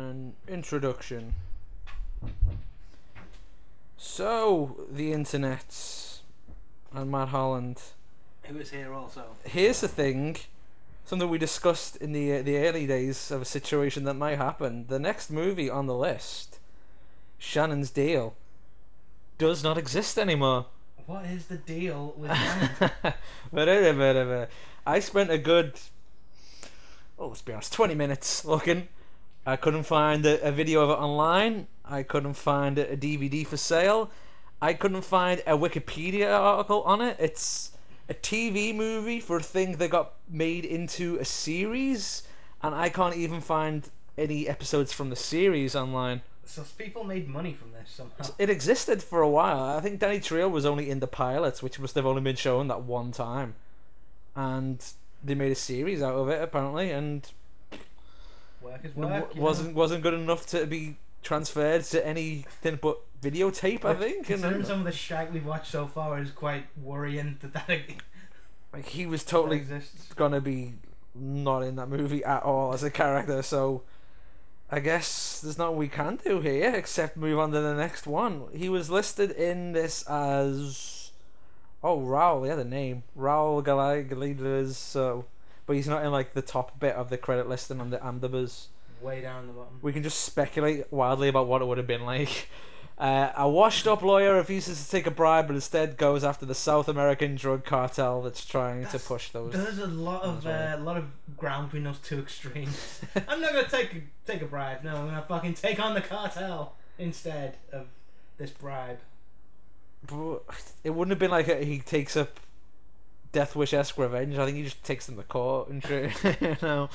An introduction. So, the internet and Matt Holland. Who is here also? Here's the thing, something we discussed in the uh, the early days of a situation that might happen. The next movie on the list, Shannon's Deal, does not exist anymore. What is the deal with Shannon? I spent a good, oh, let's be honest, 20 minutes looking. I couldn't find a, a video of it online. I couldn't find a, a DVD for sale. I couldn't find a Wikipedia article on it. It's a TV movie for a thing that got made into a series, and I can't even find any episodes from the series online. so people made money from this somehow. It existed for a while. I think Danny Trejo was only in the pilots, which must have only been shown that one time, and they made a series out of it apparently, and Work is work. you wasn't wasn't good enough to be transferred to anything but videotape. I Like, think, Considering some of the shag we've watched so far is quite worrying that that, like he was totally exists. gonna be not in that movie at all as a character. So I guess there's nothing we can do here except move on to the next one. He was listed in this as oh Raul, he had a name Raul Gal- Galidas. So, but he's not in like the top bit of the credit listing on the Amdabas. Way down the bottom. We can just speculate wildly about what it would have been like. Uh, a washed-up lawyer refuses to take a bribe, but instead goes after the South American drug cartel that's trying to push those. There's a lot of That's uh, a lot of ground between those two extremes. I'm not gonna take a, take a bribe. No, I'm gonna fucking take on the cartel instead of this bribe. But it wouldn't have been like a, he takes up Death Wish esque revenge. I think he just takes them to court and shit. you know,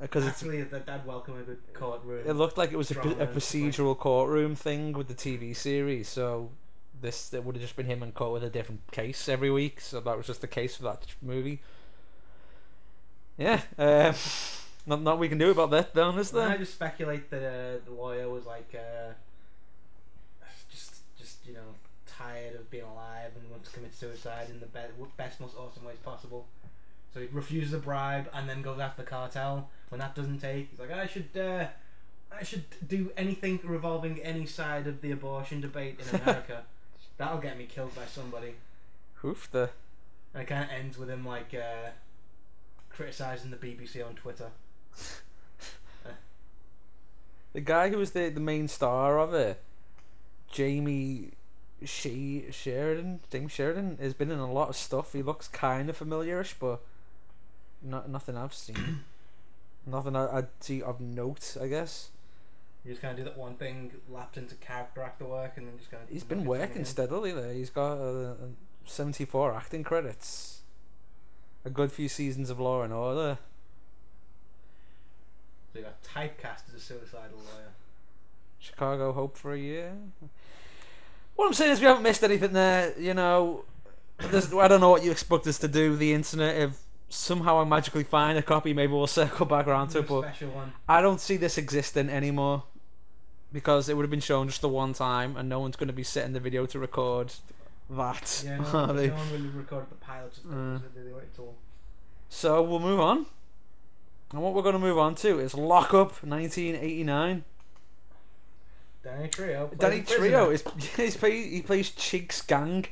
because it's actually that that'd welcome a good courtroom. it looked like it was a, a and stuff like- procedural courtroom thing with the TV series. So this it would have just been him in court with a different case every week. So that was just the case for that movie. Yeah, um, not not we can do about that, then, is And I just speculate that uh, the lawyer was like, uh, just, just you know, tired of being alive and wants to commit suicide in the be- best, most awesome ways possible. So he refuses a bribe and then goes after the cartel. When that doesn't take, he's like, I should, uh, I should do anything revolving any side of the abortion debate in America. That'll get me killed by somebody. Oof, the And it kind of ends with him like uh, criticizing the BBC on Twitter. the guy who was the the main star of it, Jamey she Sheridan, James Sheridan, has been in a lot of stuff. He looks kind of familiarish, but not nothing I've seen. nothing I, I'd see of note, I guess. You just kind of do that one thing, lapped into character actor work, and then just kind of. He's been working steadily there. He's got uh, uh, 74 acting credits. A good few seasons of Law and Order. So you got typecast as a suicidal lawyer. Chicago Hope for a year. What I'm saying is we haven't missed anything there. You know, there's, I don't know what you expect us to do. The internet, if somehow I magically find a copy, maybe we'll circle back around to it. But special one. I don't see this existing anymore because it would have been shown just the one time, and no one's going to be setting the video to record that. Yeah, no, no one really recorded the pilots of mm. they did all. So we'll move on. And what we're going to move on to is Lock Up 1989. Danny Trejo. Danny. Trejo is he's play, he plays Cheeks Gang.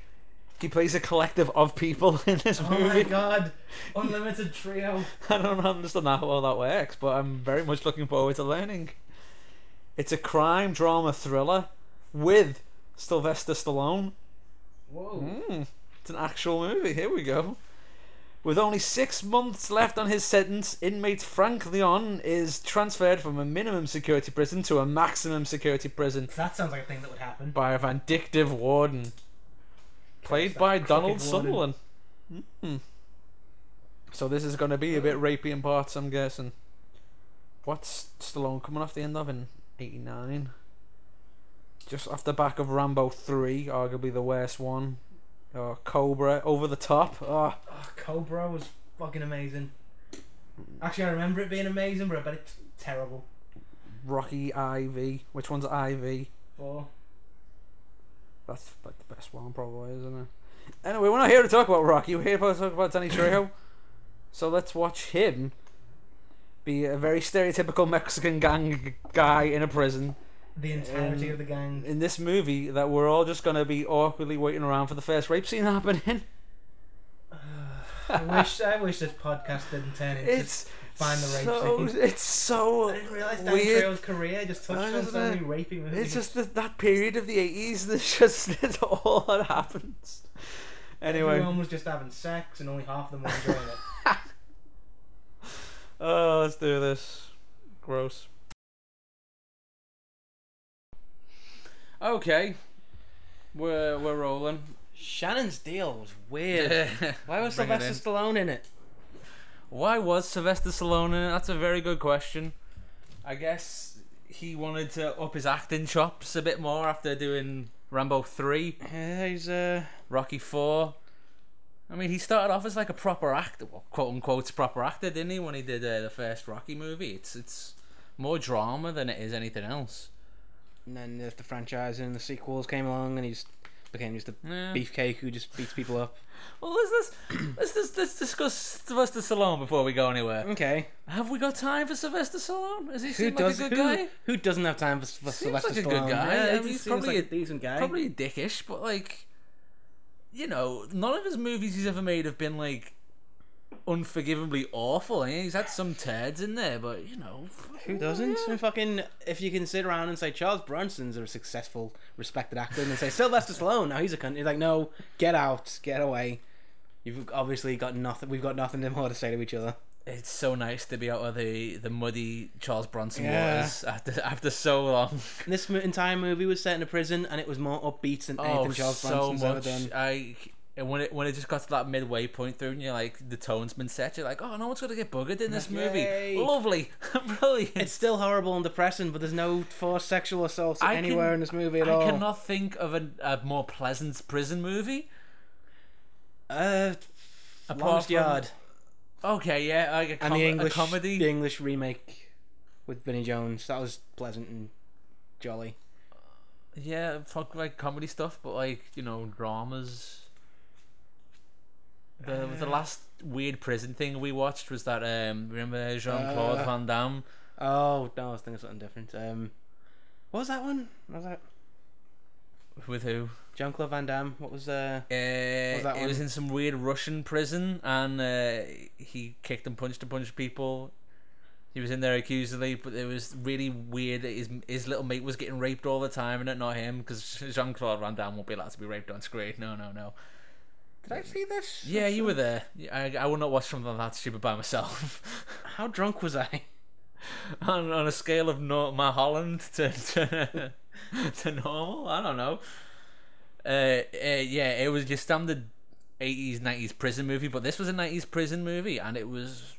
He plays a collective of people in this Oh my movie. god! Unlimited Trio. I don't understand how well that works, but I'm very much looking forward to learning. It's a crime drama thriller with Sylvester Stallone. Whoa. Mm, it's an actual movie. Here we go. With only six months left on his sentence, inmate Frank Leone is transferred from a minimum security prison to a maximum security prison That sounds like a thing that would happen. by a vindictive warden. Played by crooked Donald warden. Sutherland. Mm. So this is going to be a bit rapey in parts, I'm guessing. What's Stallone coming off the end of in 89? Just off the back of Rambo 3, arguably the worst one. Oh, Cobra, Over the Top. Oh, Oh, Cobra was fucking amazing. Actually, I remember it being amazing, but I bet it's terrible. Rocky IV. Which one's IV? For That's like the best one, probably, isn't it? Anyway, we're not here to talk about Rocky. We're here to talk about Danny Trejo. so let's watch him be a very stereotypical Mexican gang guy in a prison. The entirety of the gang. In this movie, that we're all just gonna be awkwardly waiting around for the first rape scene happening. I wish I wish this podcast didn't turn into It's find the rape so scene. it's so I didn't realise Dan weird. Trejo's career just touched on so many raping movies. It's just that, that period of the eighties. That's just that's all that happens. Anyway, everyone was just having sex, and only half of them were enjoying it. oh, let's do this. Gross. Okay, we're we're rolling. Shannon's deal was weird. Why was Bring it Sylvester. Stallone in it? Why was Sylvester Stallone in it? That's a very good question. I guess he wanted to up his acting chops a bit more after doing Rambo 3, Yeah, he's uh. Rocky 4. I mean, he started off as like a proper actor, well, quote unquote proper actor, didn't he? When he did uh, the first Rocky movie, it's it's more drama than it is anything else. And then the, the franchise and the sequels came along, and he just became just a Yeah. beefcake who just beats people up. Well, let's let's, let's let's let's discuss Sylvester Stallone before we go anywhere. Okay. Have we got time for Sylvester Stallone? Does he Who seem does? like a good who, guy? who doesn't have time for, for Seems Sylvester like a good guy. Yeah, I mean, he's probably like a- a decent guy. Probably a dickish, but like, you know, none of his movies he's ever made have been like unforgivably awful. Mean, he's had some turds in there, but you know, Who doesn't? Yeah. Fucking if you can sit around and say Charles Bronson's a successful, respected actor, and then say Sylvester Stallone, now he's a cunt. You're like, no, get out, get away. You've obviously got nothing. We've got nothing more to say to each other. It's so nice to be out of the, the muddy Charles Bronson Yeah. waters after after so long. This entire movie was set in a prison, and it was more upbeat than oh, anything Charles so Bronson's ever much. done. I and when it when it just got to that midway point through, and you're like the tone's been set. You're like, oh, no one's gonna get buggered in this movie. Lovely, brilliant. It's still horrible and depressing, but there's no forced sexual assault I anywhere can- in this movie at all. I all. cannot think of a, a more pleasant prison movie. Uh, Apart Longest from- Yard Okay, yeah, like a, com- and the English a comedy. the English remake with Vinnie Jones. That was pleasant and jolly. Yeah, fuck like comedy stuff, but like you know dramas. The the Uh. last weird prison thing we watched was that um remember Jean Claude Uh. Van Damme Oh no, I was thinking something different. Um, what was that one? What was that with who? Jean Claude Van Damme? What was uh? Uh, that it was in some weird Russian prison, and uh, he kicked and punched a bunch of people. He was in there accusedly, but it was really weird. that His his little mate was getting raped all the time, and it not him, because Jean Claude Van Damme won't be allowed to be raped on screen. No, no, no. Did I see this? Yeah, you were there. I I would not watch something that stupid by myself. How drunk was I? on on a scale of no, my Holland to to, to normal, I don't know. Uh, uh, yeah, it was your standard eighties nineties prison movie, but this was a nineties prison movie, and it was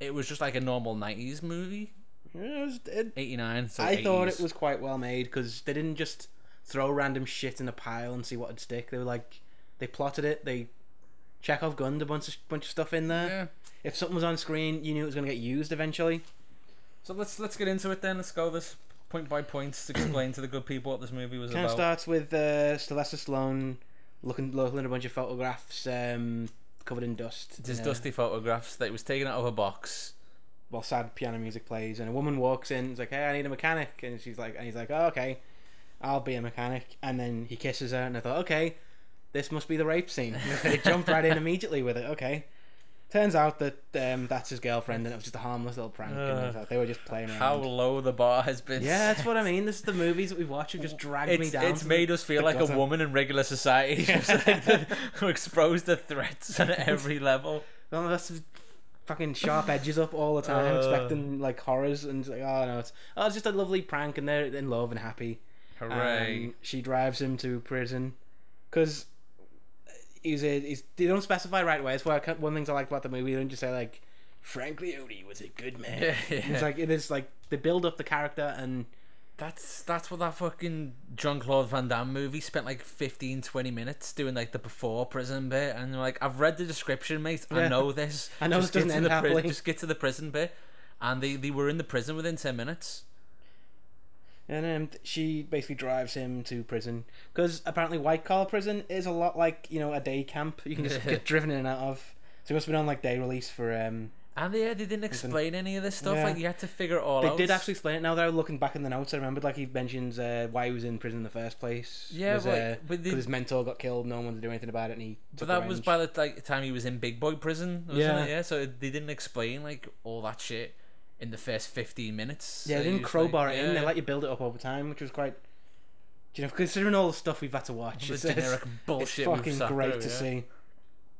it was just like a normal nineties movie. It was, it, Eighty nine. So I thought it was quite well made because they didn't just throw random shit in a pile and see what would stick. They were like, they plotted it. They Chekhov gunned a bunch of bunch of stuff in there. Yeah. If something was on screen, you knew it was going to get used eventually. So let's let's get into it then. Let's go this point by point to explain to the good people what this movie was Kind of about. starts with uh, Sylvester Stallone looking looking at a bunch of photographs um, covered in dust. Just dusty photographs that he was taken out of a box. while sad piano music plays, and a woman walks in. It's like, "Hey, I need a mechanic," and she's like, and he's like, "Oh, okay, I'll be a mechanic." And then he kisses her, and I thought, okay, this must be the rape scene. they jumped right in immediately with it. Okay. Turns out that um, that's his girlfriend, and it was just a harmless little prank. Uh, they were just playing around. How low the bar has been. Yeah, that's what I mean. This is the movies that we've watched have just dragged me it's, down. it's made the, us feel like a woman in regular society. Just like the, we're exposed to threats at every level. Well, that's fucking sharp edges up all the time, Uh. expecting like horrors, and like, oh no, it's oh, it's just a lovely prank, and they're in love and happy. Hooray. Um, she drives him to prison because he's a he's they don't specify right away. It's why one of the things I like about the movie. They don't just say like Frank Leone was a good man. yeah, yeah. It's like it is like they build up the character and That's that's what that fucking Jean Claude Van Damme movie spent like 15, 20 minutes doing like the before prison bit, and like, I've read the description, mate. I Yeah. know this. I know just this doesn't to end the pri- happily. just get to the prison bit, and they they were in the prison within ten minutes. And um, she basically drives him to prison because apparently white collar prison is a lot like you know a day camp you can just get driven in and out of. So he must have been on like day release for um And yeah, they didn't explain any of this stuff. Yeah. Like you had to figure it all out. They out. did actually explain it now that I'm looking back in the notes. I remembered like he mentions uh, why he was in prison in the first place. Yeah, was, but- uh, but they- his mentor got killed. No one wanted to do anything about it, and he. But that was by the like, time he was in Big Boy prison, wasn't Yeah. it? Yeah. So they didn't explain like all that shit in the first fifteen minutes. Yeah, So they didn't crowbar like, it in. They let you build it up over time, which was quite. You know, considering all the stuff we've had to watch, the it's, it's, generic it's bullshit. we've fucking great through, to yeah. see.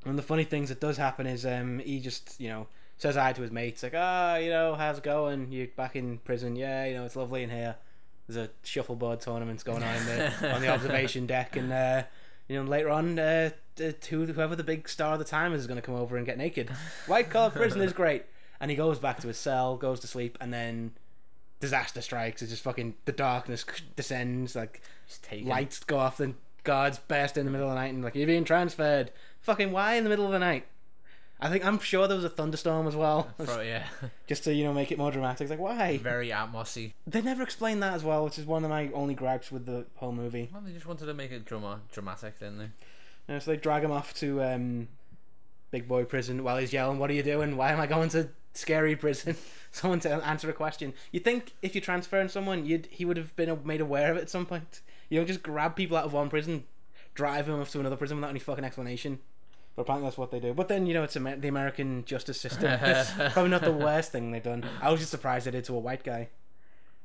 And the funny things that does happen is um, he just you know says hi to his mates like ah you know how's it going you're back in prison yeah you know it's lovely in here there's a shuffleboard tournament going on in the, on the observation deck and uh, you know later on uh, whoever the big star of the time is, is going to come over and get naked white collar prison is great and he goes back to his cell goes to sleep and then disaster strikes it's just fucking the darkness descends like lights go off, then guards burst in the middle of the night and like you're being transferred. Fucking why in the middle of the night? I think I'm sure there was a thunderstorm as well, Bro, yeah, just to you know make it more dramatic. It's like why? very atmosy. They never explain that as well, which is one of my only gripes with the whole movie. Well, they just wanted to make it drama dramatic, didn't they? Know, so they drag him off to um, Big Boy prison while he's yelling, "What are you doing? Why am I going to scary prison?" Someone to answer a question. You'd think if you're transferring someone, you'd he would have been made aware of it at some point. You don't just grab people out of one prison, drive them off to another prison without any fucking explanation. But apparently that's what they do. But then you know it's Amer- the American justice system. It's probably not the worst thing they've done. I was just surprised they did to a white guy.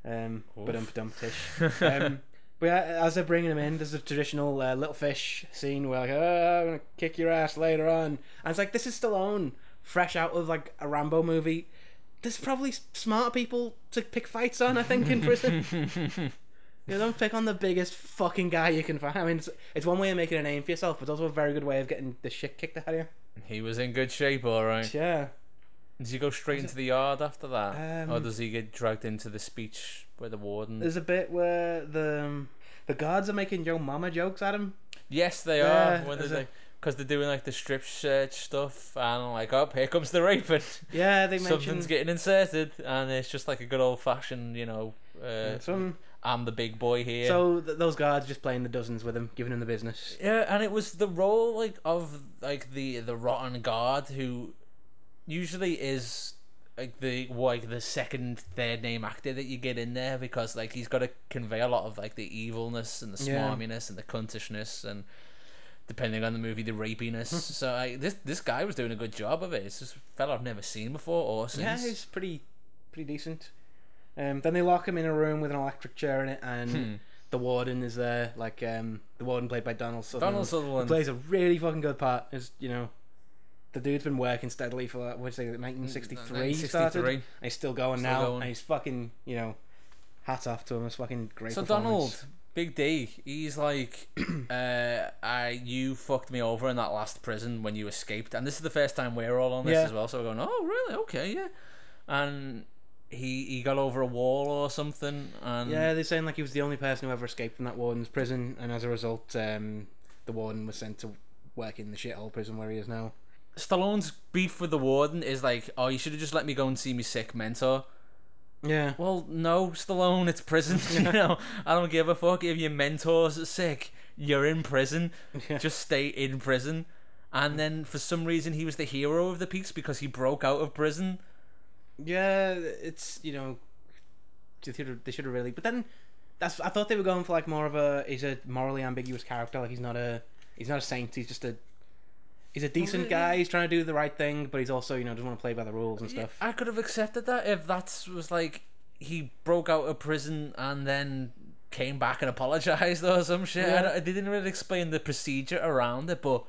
Um, but um. Um, but yeah, as they're bringing him in, there's a traditional uh, little fish scene where like, oh, I'm gonna kick your ass later on, and it's like this is Stallone, fresh out of like a Rambo movie. There's probably smarter people to pick fights on, I think, in prison. you don't pick on the biggest fucking guy you can find. I mean, it's, it's one way of making a name for yourself, but it's also a very good way of getting the shit kicked out of you. He was in good shape, all right. Yeah. Does he go straight into the yard after that, Um, or does he get dragged into the speech where the warden? There's a bit where the um, the guards are making Joe Mama jokes at him. Yes, they Yeah, are. When they're like, because they're doing like the strip search stuff, and like, oh, here comes the raping. Yeah, they mention Something's getting inserted, and it's just like a good old fashioned, you know, uh, Yeah, some. I'm the big boy here. So th- those guards just playing the dozens with him, giving him the business. Yeah, and it was the role like of like the the rotten guard who usually is like the like the second third name actor that you get in there because like he's got to convey a lot of like the evilness and the Yeah. and the cuntishness and depending on the movie the rapiness. so like this this guy was doing a good job of it. It's just a fella I've never seen before or since. Yeah, he's pretty, pretty decent. Um, then they lock him in a room with an electric chair in it, and Hmm. the warden is there. Like um, the warden played by Donald Sutherland. Donald Sutherland. plays a really fucking good part. Is you know, the dude's been working steadily for like, what's it, Mm, 1963 he started, and 1963. he's still going Still now, going. and he's fucking you know, hats off to him. It's fucking great. So. Donald, Big D, he's like, uh, I you fucked me over in that last prison when you escaped, and this is the first time we're all on this Yeah. as well. So we're going, oh really? Okay, yeah. And he he got over a wall or something, and Yeah, they're saying like he was the only person who ever escaped from that warden's prison, and as a result, um, the warden was sent to work in the shithole prison where he is now. Stallone's beef with the warden is like, oh, you should have just let me go and see me sick mentor. Yeah, Well, no, Stallone, it's prison. you know, I don't give a fuck if your mentor's sick. You're in prison. yeah. just stay in prison. And then for some reason he was the hero of the piece because he broke out of prison. Yeah, it's you know, they should have, they should have really. But then, that's I thought they were going for like more of a he's a morally ambiguous character. Like he's not a he's not a saint. He's just a he's a oh, decent really? guy. He's trying to do the right thing, but he's also you know doesn't want to play by the rules and stuff. I could have accepted that if that was like he broke out of prison and then came back and apologized or some shit. I Yeah. they didn't really explain the procedure around it, but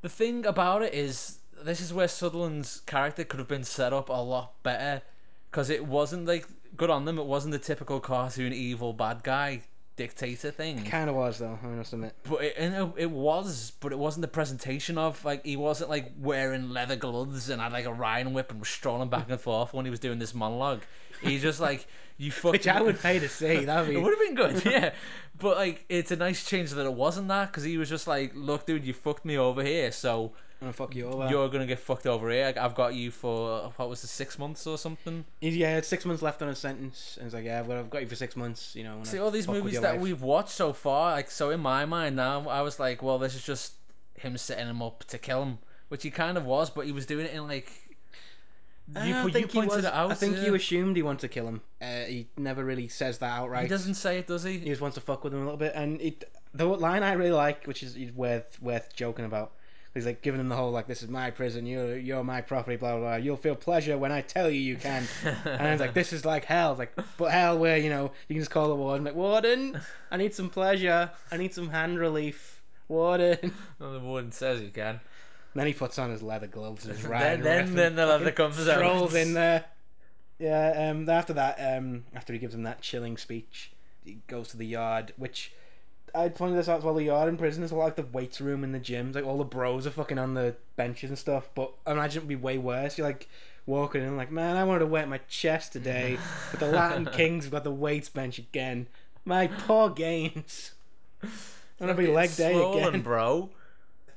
the thing about it is this is where Sutherland's character could have been set up a lot better because it wasn't like good on them. It wasn't the typical cartoon evil bad guy dictator thing. Kind of was though. I must admit. But it, and it, was, but it wasn't the presentation of like he wasn't like wearing leather gloves and had like a riding whip and was strolling back and forth when he was doing this monologue. He's just like you fucking. Which I would pay to see. That'd It be. would have been good, yeah. But like, it's a nice change that it wasn't that because he was just like, "Look, dude, you fucked me over here, so gonna fuck you over. you're gonna get fucked over here. Like, I've got you for what was it, six months or something." He's, yeah, it's six months left on his sentence, and it's like, yeah, I've got, I've got you for six months. You know. See all these movies that life. we've watched so far, like so in my mind now, I was like, well, this is just him setting him up to kill him, which he kind of was, but he was doing it in like I You, you pointed it out. I think yeah. you assumed he wanted to kill him. Uh, he never really says that outright. He doesn't say it, does He he? just wants to fuck with him a little bit, and it, the line I really like, which is worth worth joking about, he's like giving him the whole like, "This is my prison, you're you're my property, blah blah. blah. You'll feel pleasure when I tell you you can." and it's like, "This is like hell." It's like, but hell where you know you can just call the warden, like, "Warden, I need some pleasure, I need some hand relief, warden." Well, the warden says he can. then he puts on his leather gloves and his Then, then, and then the leather comes out. strolls in there. Yeah. Um. After that, um, after he gives him that chilling speech, he goes to the yard, which I pointed this out as well. The yard in prison is a lot like the weights room in the gyms. Like all the bros are fucking on the benches and stuff. But I imagine it'd be way worse. You're like walking in, like, man, I wanted to wet my chest today, but the Latin Kings have got the weights bench again. My poor gains. I'm Gonna be leg day Swollen, again. bro.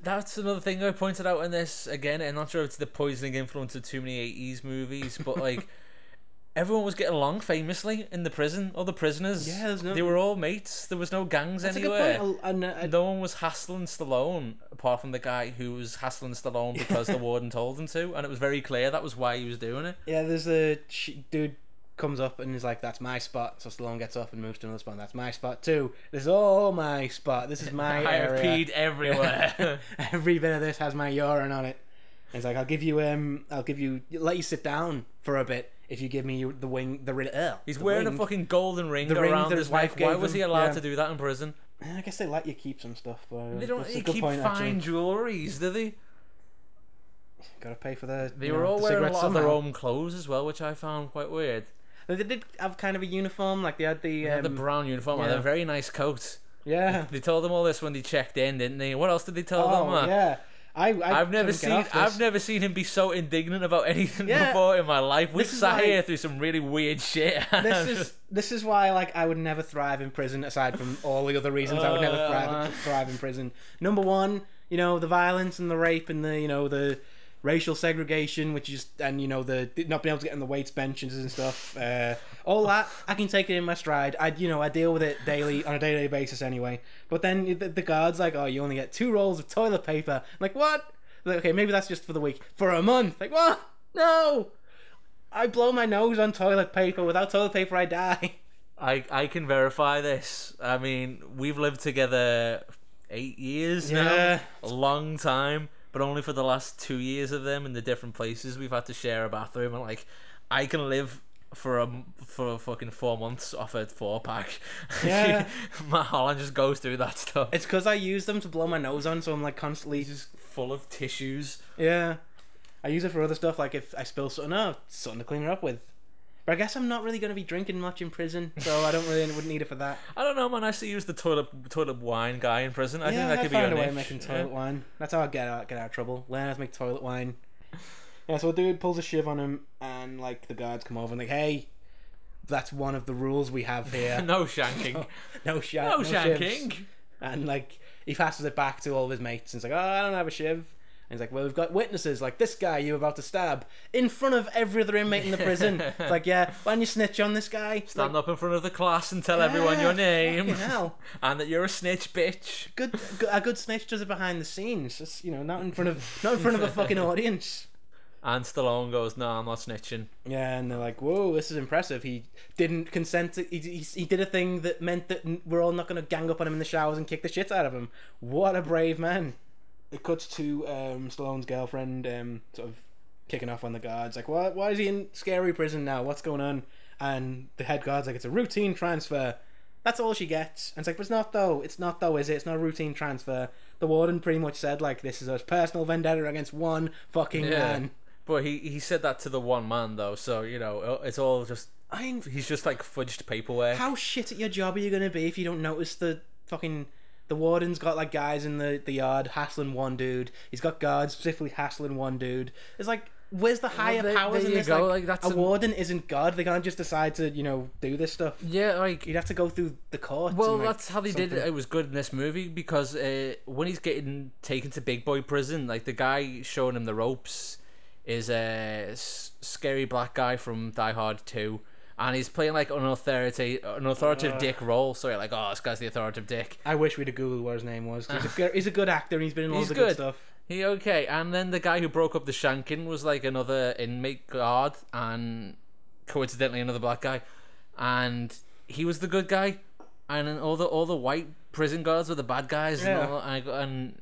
That's another thing I pointed out in this. Again, I'm not sure if it's the poisoning influence of too many 80s movies, but like. Everyone was getting along famously in the prison. All the prisoners, Yeah, there's no- they were all mates. There was no gangs That's anywhere. point. And, uh, No one was hassling Stallone apart from the guy who was hassling Stallone because the warden told him to, and it was very clear that was why he was doing it. Yeah, there's a dude comes up and is like, "That's my spot." So Stallone gets up and moves to another spot. That's my spot too. This is all my spot. This is my I area. peed everywhere. Every bit of this has my urine on it. And it's like, I'll give you um, I'll give you let you sit down for a bit if you give me the wing, the ri- uh, He's the wearing wing. a fucking golden ring The ring around that his wife. Why was he allowed yeah. to do that in prison? I guess they let you keep some stuff, but They don't they keep point, fine actually. jewelries, do they? Gotta pay for the. They were know, all the wearing a lot of their own clothes as well, which I found quite weird. They did have kind of a uniform, like they had the. They had the Um, brown uniform and yeah. a very nice coat. yeah. They told them all this when they checked in, didn't they? What else did they tell them? Oh uh? yeah. I, I I've never seen. I've never seen him be so indignant about anything Yeah. before in my life. We've This sat here through some really weird shit. this is this is why like I would never thrive in prison. Aside from all the other reasons, I would never Oh, thrive, thrive in prison. Number one, you know the violence and the rape and the you know the racial segregation, which is and you know the not being able to get on the weights benches and stuff. Uh, all that I can take it in my stride. I you know I deal with it daily on a day to day basis anyway. But then the, the guards like, oh, you only get two rolls of toilet paper. I'm like what? Like, okay, maybe that's just for the week. For a month, like what? No. I blow my nose on toilet paper. Without toilet paper, I die. I I can verify this. I mean, we've lived together eight years Yeah. now, a long time, but only for the last two years of them in the different places we've had to share a bathroom. And like, I can live for a for fucking four months off a four pack. Yeah. Matt Holland just goes through that stuff. It's because I use them to blow my nose on, so I'm like constantly Just full of tissues. yeah. I use it for other stuff, like if I spill something, oh, something to clean it up with. But I guess I'm not really going to be drinking much in prison, so I don't really wouldn't need it for that. I don't know, man. I used to use the toilet toilet wine guy in prison. I yeah, think that I could be a way niche. of making Yeah. toilet wine. That's how I get out get out of trouble. Learn how to make toilet wine. Yeah, so a dude pulls a shiv on him, and like the guards come over and like, hey, that's one of the rules we have here. no shanking. no no shivs." shanking. And like he passes it back to all of his mates and he's like, Oh, I don't have a shiv. And he's like, Well, we've got witnesses like this guy you were about to stab in front of every other inmate in the prison. it's like, yeah, why don't you snitch on this guy? Stand like, up in front of the class and tell everyone your name hell. and that you're a snitch, bitch. Good, good, a good snitch does it behind the scenes. Just you know, not in front of, not in front of a fucking audience. And Stallone goes, "No, I'm not snitching." Yeah, and they're like, "Whoa, this is impressive." He didn't consent. To, he, he he did a thing that meant that we're all not going to gang up on him in the showers and kick the shit out of him. What a brave man! It cuts to um, Stallone's girlfriend, um, sort of kicking off on the guards. Like, "What? Why is he in scary prison now? What's going on?" And the head guard's like, "It's a routine transfer." That's all she gets. And it's like, but it's not though. It's not though, is it? It's not a routine transfer. The warden pretty much said like, "This is a personal vendetta against one fucking Yeah. man." But he he said that to the one man though, so you know it's all just I'm. he's just like fudged paperwork. How shit at your job are you gonna be if you don't notice the fucking the warden's got like guys in the, the yard hassling one dude. He's got guards specifically hassling one dude. It's like where's the higher there- powers there in this? Like, like, that's a an- warden isn't God. They can't just decide to you know do this stuff. Yeah, like You'd have to go through the courts. Well, and, like, that's how they did it. It was good in this movie because uh, when he's getting taken to Big Boy Prison, like the guy showing him the ropes is a scary black guy from Die Hard Two, and he's playing like an authority, an authoritative Uh. dick role. So you're like, oh, this guy's the authoritative dick. I wish we'd have googled what his name was. He's a, good- he's a good actor and he's been in He's of good good. stuff. He okay, and then the guy who broke up the shanking was like another inmate guard, and coincidentally another black guy, and he was the good guy, and then all the all the white prison guards were the bad guys, Yeah. and, all, and, and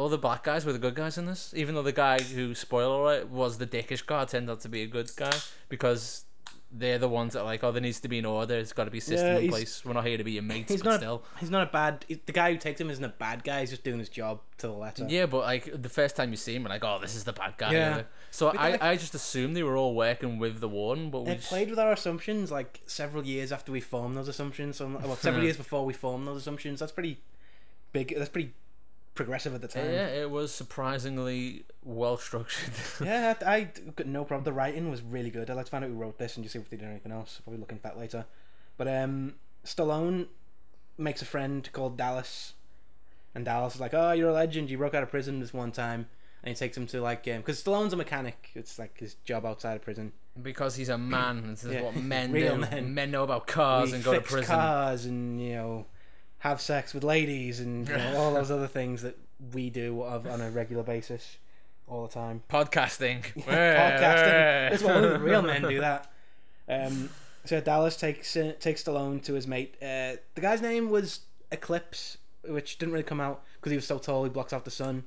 all the black guys were the good guys in this. Even though the guy who spoiler alert was the dickish guy turned out to be a good guy because. They're the ones that are like, oh, there needs to be an order. There's got to be a system Yeah, in he's- place. We're not here to be your mates, He's but not. still. He's not a bad. The guy who takes him isn't a bad guy. He's just doing his job to the letter. Yeah, but like the first time you see him, you're like, oh, this is the bad guy. Yeah. So But I, like- I just assumed they were all working with the warden, but we They just, played with our assumptions like several years after we formed those assumptions. So, well, several years before we formed those assumptions. That's pretty big. That's pretty progressive at the time. yeah, it was surprisingly well structured. yeah, I, I got no problem. The writing was really good. I'd like to find out who wrote this and just see if they did anything else. Probably look into that later. But um, Stallone makes a friend called Dallas, and Dallas is like, "Oh, you're a legend. You broke out of prison this one time." And he takes him to like, because Stallone's a mechanic. It's like his job outside of prison. because he's a man. This is Yeah, what men real do. men. Men know about cars we and go to prison. cars and you know have sex with ladies and you know, all those other things that we do of, on a regular basis all the time. Podcasting. Podcasting. That's what only real men do that. Um, so Dallas takes uh, takes Stallone to his mate. Uh, the guy's name was Eclipse, which didn't really come out because he was so tall he blocks out the sun,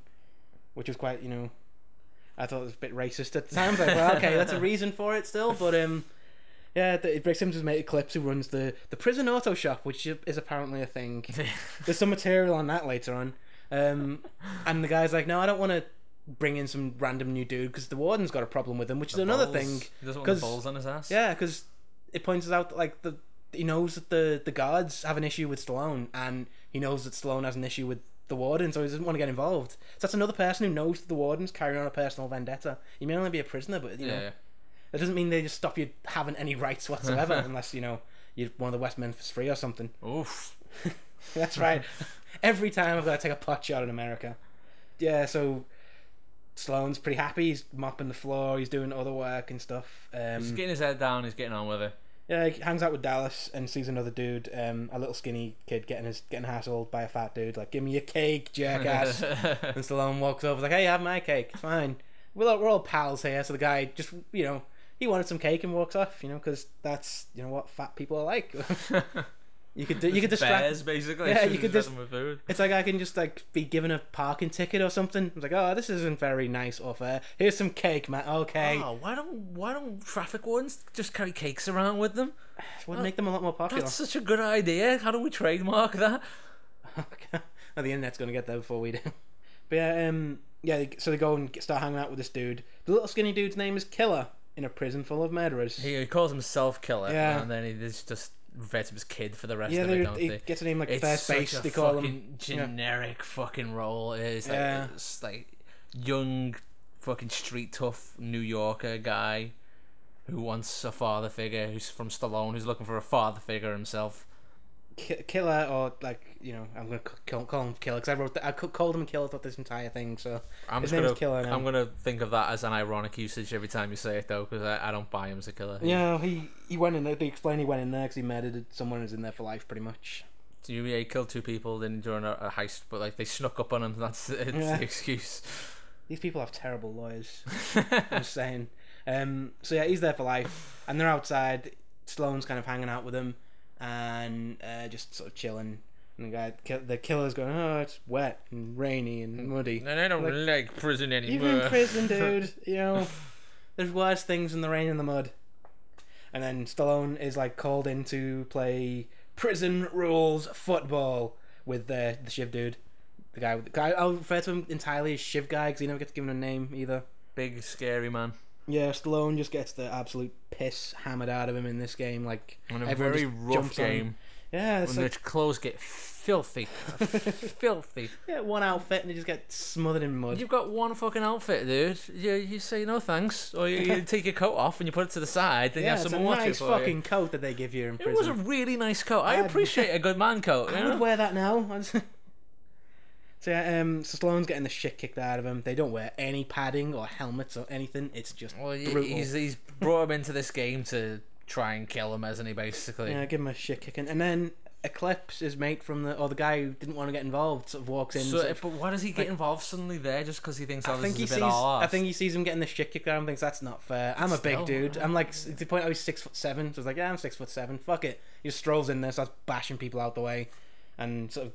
which was quite you know. I thought it was a bit racist at the time. Like, well, okay, that's a reason for it still, but um, yeah, th- it breaks him to his mate Eclipse, who runs the the prison auto shop, which is apparently a thing. There's some material on that later on. Um, and the guy's like, no, I don't want to bring in some random new dude because the warden's got a problem with him, which is another Balls. thing. He doesn't want the balls on his ass. Yeah, because it points out that, like the he knows that the the guards have an issue with Stallone, and he knows that Stallone has an issue with the warden, so he doesn't want to get involved. So that's another person who knows that the warden's carrying on a personal vendetta. He may only be a prisoner, but you know yeah. That doesn't mean they just stop you having any rights whatsoever, unless you know you're one of the West Memphis Three or something. Oof. That's right. Every time I've got to take a pot shot in America. Yeah, so Stallone's pretty happy. He's mopping the floor. He's doing other work and stuff. He's Um, getting his head down. He's getting on with it. yeah, he hangs out with Dallas and sees another dude, um, a little skinny kid getting his getting hassled by a fat dude. Like, give me your cake, jackass. and Stallone walks over, like, hey, have my cake. It's fine. We're all, we're all pals here. So the guy just, you know, he wanted some cake and walks off. You know, because that's you know what fat people are like. you could do, you could distract. Bears, basically. Yeah, you could just- food. It's like I can just like be given a parking ticket or something. It's like, oh, this isn't very nice or fair. Here's some cake, man. Okay, Oh, why don't why don't traffic wardens just carry cakes around with them? It would make them a lot more popular. That's such a good idea. How do we trademark that? oh, the internet's gonna get there before we do. But yeah, um, yeah. So they go and start hanging out with this dude. The little skinny dude's name is Killer in a prison full of murderers. He, he calls himself killer, Yeah. and then he just just refers to his kid for the rest yeah, of it, don't he they? gets a name like It's first base. They call him. yeah. generic fucking role. It's like, Yeah. it's like young, fucking street tough New Yorker guy who wants a father figure. Who's from Stallone, who's looking for a father figure himself. Ki- Killer, or like you know, I'm gonna call, call him Killer because I wrote, th- I called him Killer throughout this entire thing. So I'm His just name gonna, is Killer now. I'm gonna think of that as an ironic usage every time you say it, though, because I, I don't buy him as a killer. yeah, he he went in there. They explain he went in there because he murdered someone who's in there for life, pretty much. So you yeah, he killed two people then during a, a heist, but like they snuck up on him. That's it's Yeah. the excuse. These people have terrible lawyers. I'm just saying. Um, so yeah, he's there for life, and they're outside. Sloane's kind of hanging out with him, and uh, just sort of chilling. And the guy, the killer's going, "Oh, it's wet and rainy and muddy." And I don't Like, like prison You're anymore. in prison, dude. You know, there's worse things than the rain and the mud. And then Stallone is like called in to play prison rules football with the the Shiv dude. The guy, With the guy I'll refer to him entirely as Shiv guy because he never gets given a name either. Big scary man. Yeah, Stallone just gets the absolute piss hammered out of him in this game. Like, On a very rough jumps on him. game. yeah, it's when like, the clothes get filthy, filthy. yeah, one outfit and they just get smothered in mud. You've got one fucking outfit, dude. You you say no thanks, or you, you take your coat off and you put it to the side, then yeah, you have someone watch nice it fucking you. coat that they give you in prison. It was a really nice coat. I I'd- appreciate a good man coat. You I would wear that now. So yeah, um, so Stallone's getting the shit kicked out of him. They don't wear any padding or helmets or anything. It's just Well, brutal. he's he's brought him into this game to try and kill him, hasn't he? Basically. yeah, give him a shit kicking. And then Eclipse, his mate from the or the guy who didn't want to get involved, sort of walks in. So, sort of- but why does he get like- involved suddenly there just because he thinks oh, I think he a sees. I think he sees him getting the shit kicked out of him. and Thinks that's not fair. I'm a big Still, dude. I'm like to the point I was six foot seven. So it's like, yeah, I'm six foot seven. Fuck it. He just strolls in there, starts bashing people out the way, and sort of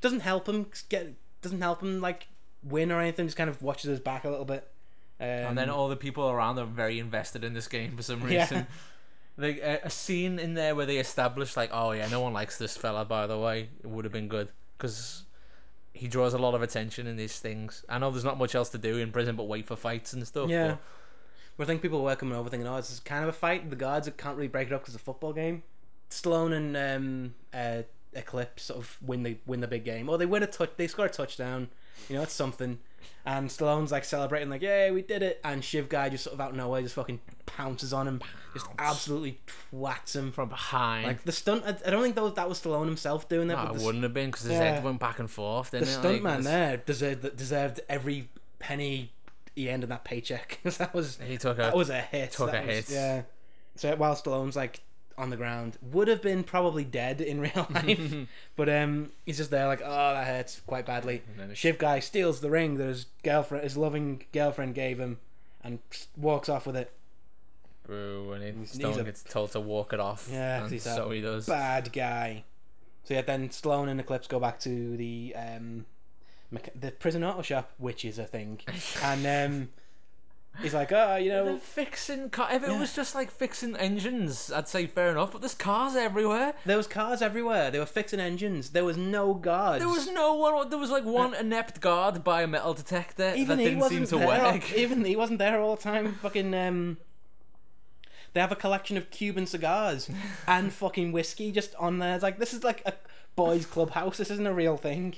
doesn't help him get. Doesn't help him like win or anything. Just kind of watches his back a little bit. Um, and then all the people around are very invested in this game for some reason. Yeah. Like a, a scene in there where they establish like, oh yeah, no one likes this fella. By the way, it would have been good because he draws a lot of attention in these things. I know there's not much else to do in prison but wait for fights and stuff. Yeah. but- I think people were coming over thinking, oh, this is kind of a fight. The guards can't really break it up because it's a football game. Stallone and um, uh, Eclipse sort of win the win the big game. Or they win a touch. They score a touchdown. You know, it's something. And Stallone's like celebrating, like, "Yeah, we did it!" And Shiv guy just sort of out of nowhere just fucking pounces on him, just absolutely twats him. from behind. Like the stunt, I, I don't think that was, that was Stallone himself doing that. no, but it the, wouldn't have been because his Yeah. head went back and forth. the Didn't it? stunt Like, man there deserved deserved every penny he earned in that paycheck. 'Cause that was He took a that was a hit. took That a was- hit. Yeah. So while Stallone's like on the ground, would have been probably dead in real life, but um, he's just there like, oh, that hurts quite badly. And then it- Shiv guy steals the ring that his girlfriend, his loving girlfriend, gave him, and walks off with it. Boo, and Stone a- gets told to walk it off. Yeah, he's so he does. Bad guy. So yeah, then Stallone and Eclipse go back to the um, the prison auto shop, which is a thing, and um, he's like, oh, you They're know, fixing car. If it Yeah. was just like fixing engines, I'd say fair enough. But there's cars everywhere. there was cars everywhere. They were fixing engines. There was no guards. There was no one. There was like one inept guard by a metal detector even that he didn't wasn't seem to there. work. Even he wasn't there all the time. Fucking um, they have a collection of Cuban cigars and fucking whiskey just on there. It's like this is like a boys' clubhouse. This isn't a real thing.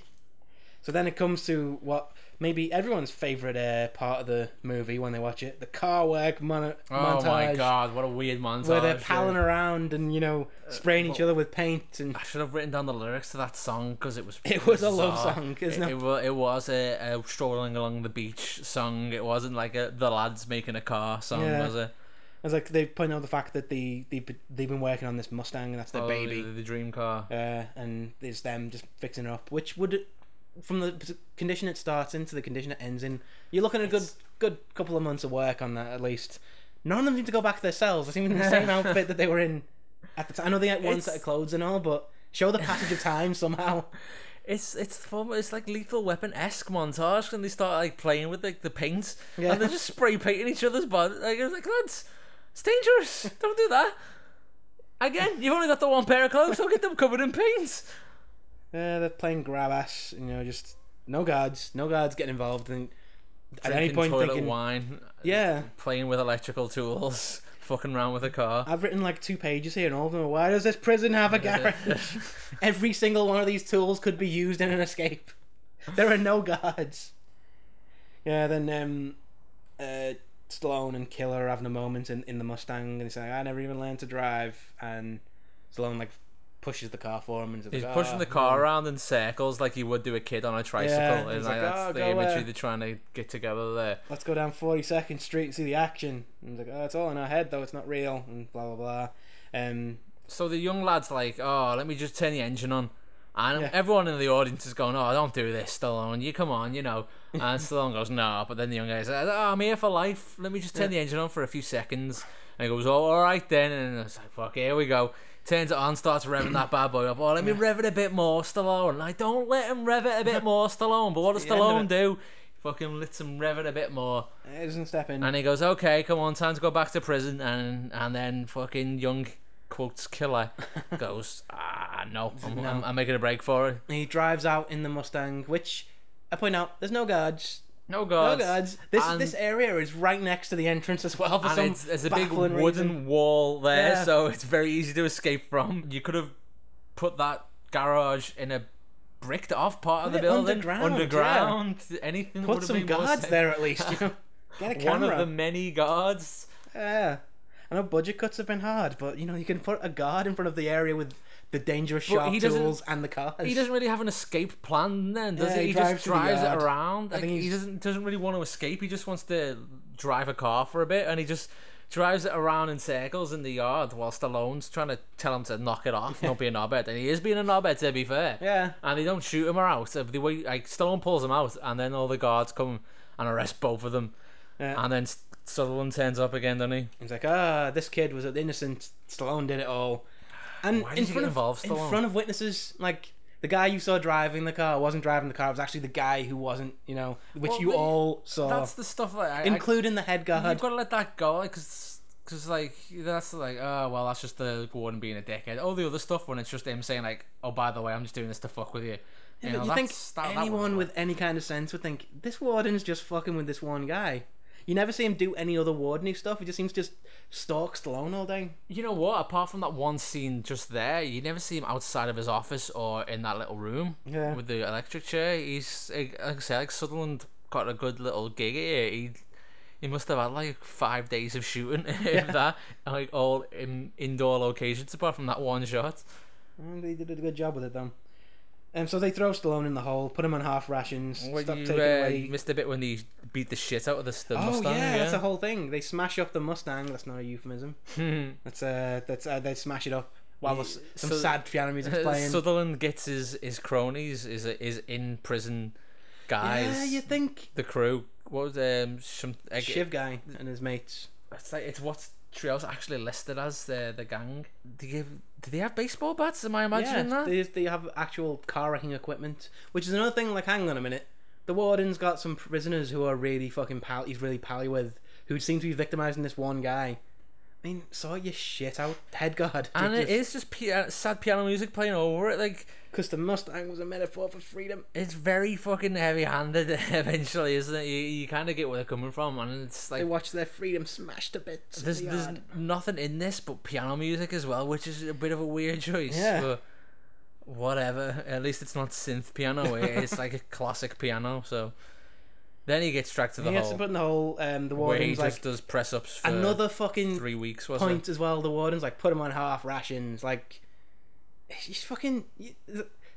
So then it comes to what maybe everyone's favorite uh, part of the movie when they watch it: the car work mon- Oh montage. my god, what a weird montage! Where they're palling around and you know spraying each well- other with paint and I should have written down the lyrics to that song because it was. It was a love song, It, isn't it? it, wa- it was a, a strolling along the beach song. It wasn't like a the lads making a car song, Yeah. was it? it's like they point out the fact that they they they've been working on this Mustang and that's their Oh, baby. the, the dream car. uh, and it's them just fixing it up, which would, from the condition it starts in to the condition it ends in, you're looking at a good good couple of months of work on that at least. None of them seem to go back to their cells. They seem in the same outfit that they were in at the time. I know they had one It's- set of clothes and all, but show the passage of time somehow. It's it's fun. It's like Lethal Weapon esque montage when they start like playing with like the paint Yeah. and they're just spray painting each other's body. Like it's like lads, it's dangerous. Don't do that. Again, you've only got the one pair of clothes. Don't get them covered in paint. Uh, they're playing grab ass, you know, just no guards, no guards getting involved. And at any Drinking point toilet thinking, wine. yeah, Playing with electrical tools. Fucking around with a car. I've written like two pages here, and all of them. are, Why does this prison have a garage? Every single one of these tools could be used in an escape. There are no guards. Yeah, then um, uh, Stallone and Killer are having a moment in, in the Mustang, and he's like, "I never even learned to drive." And Stallone like pushes the car for him, and He's like, pushing "Oh, the car hmm." around in circles like he would do a kid on a tricycle. Yeah, and like, like, that's "Oh, the imagery they're trying to get together there. Let's go down Forty Second Street and see the action. And like, "Oh, it's all in our head, though. It's not real." And blah blah blah. Um, So the young lad's like, oh, let me just turn the engine on. And Yeah. everyone in the audience is going, oh, don't do this, Stallone. You come on, you know. And Stallone goes, no. But then the young guy's like, oh, I'm here for life. Let me just turn the engine on for a few seconds. And he goes, oh, all right then. And it's like, fuck, here we go. Turns it on, starts revving that bad boy up. Oh, let me rev it a bit more, Stallone. Like, don't let him rev it a bit more, Stallone. But what does Stallone do? Fucking lets him rev it a bit more. it doesn't step in. And he goes, okay, come on, time to go back to prison. And and then fucking young quotes killer goes, ah, no, I'm, No. I'm, I'm making a break for it. He drives out in the Mustang, which I point out there's no guards. No guards. No guards. This And- this area is right next to the entrance as well. For And some it's, there's a big wooden reason. wall there, Yeah. so it's very easy to escape from. You could have put that garage in a bricked off part of the building. underground, Underground, anything Put some guards there at least. You know, get a camera. One of the many guards. Yeah, I know budget cuts have been hard, but you know you can put a guard in front of the area with the dangerous sharp tools and the cars. He doesn't really have an escape plan then, does Yeah, he? he He, drives just drives it around. I Like, think he doesn't doesn't really want to escape. He just wants to drive a car for a bit, and he just drives it around in circles in the yard while Stallone's trying to tell him to knock it off, not be a knobhead, and he is being a knobhead to be fair. Yeah. And they don't shoot him or out. The way like Stallone pulls him out, and then all the guards come and arrest both of them, Yeah. and then S- Sutherland turns up again, doesn't he? He's like, ah, this kid was innocent. Stallone did it all. And Why did in front get of involved, in front of witnesses, like the guy you saw driving the car wasn't driving the car. It was actually the guy who wasn't, you know, which Well, you the- all saw, That's the stuff like I, I, including the head You've got to let that go, like, cause, cause like that's like, oh well, that's just the warden being a dickhead. All the other stuff when it's just him saying like, oh by the way, I'm just doing this to fuck with you. Yeah, You, know, you think that's- that- that anyone wouldn't with any kind of sense would think this warden's just fucking with this one guy. You never see him do any other wardeny stuff. He just seems to just stalk Stallone all day. You know what? Apart from that one scene just there, you never see him outside of his office or in that little room Yeah. with the electric chair. He's like I say, like Sutherland got a good little gig here. He he must have had like five days of shooting, if that, like all in indoor locations apart from that one shot. And they did a good job with it, though. And so they throw Stallone in the hole, put him on half rations, When stop you, taking uh, away. missed a bit when they beat the shit out of the, the oh Mustang. yeah, that's the whole thing. They smash up the Mustang. That's not a euphemism. That's uh, that's uh, they smash it up while Ye- there's some so- sad piano music's playing. Sutherland gets his his cronies, is is in prison guys. yeah, you think the crew. What was um some like, Shiv guy and his mates. It's like it's what Trejo's actually listed as the the gang. Do you do they have baseball bats? Am I imagining yeah, that? They, they have actual car wrecking equipment, which is another thing. Like, hang on a minute, the warden's got some prisoners who are really fucking pal. He's really pally with, who seem to be victimizing this one guy. I mean, sort your shit out, head guard. and it is just pia- sad piano music playing over it. Like because the Mustang was a metaphor for freedom. it's very fucking heavy-handed. Eventually, isn't it? You, you kind of get where they're coming from, and it's like They watch their freedom smashed to bits. there's the there's nothing in this but piano music as well, which is a bit of a weird choice. Yeah. But whatever. At least it's not synth piano. It's like a classic piano. So then he gets dragged to the he has hole. to put in the whole. Um, the where he warden's just like does press ups for another fucking three weeks. Was point as well. The warden's like put him on half rations. Like he's fucking.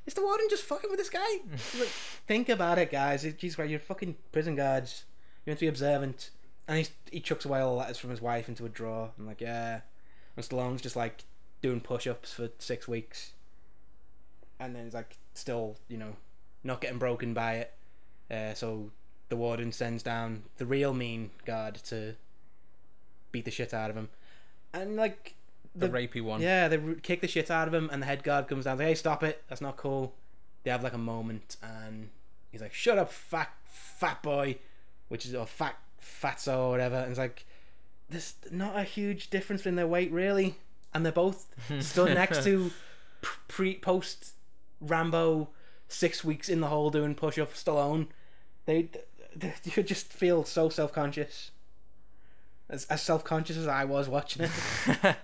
Is the warden just fucking with this guy? like, think about it, guys. Jeez, right, you're fucking prison guards. You're meant to be observant. And he's, he chucks away all the letters from his wife into a drawer. And like, yeah. And Stallone's just like doing push-ups for six weeks. And then he's like still, you know, not getting broken by it. Uh, so the warden sends down the real mean guard to beat the shit out of him. And like the, the- rapey one. yeah, they kick the shit out of him, and the head guard comes down. Like, hey, stop it! That's not cool. They have like a moment, and he's like, "Shut up, fat fat boy," which is or fat fatso or whatever. And it's like, there's not a huge difference in their weight really, and they're both stood next to pre post Rambo six weeks in the hole doing push ups. Stallone, they, they you just feel so self conscious. As, as self conscious as I was watching it.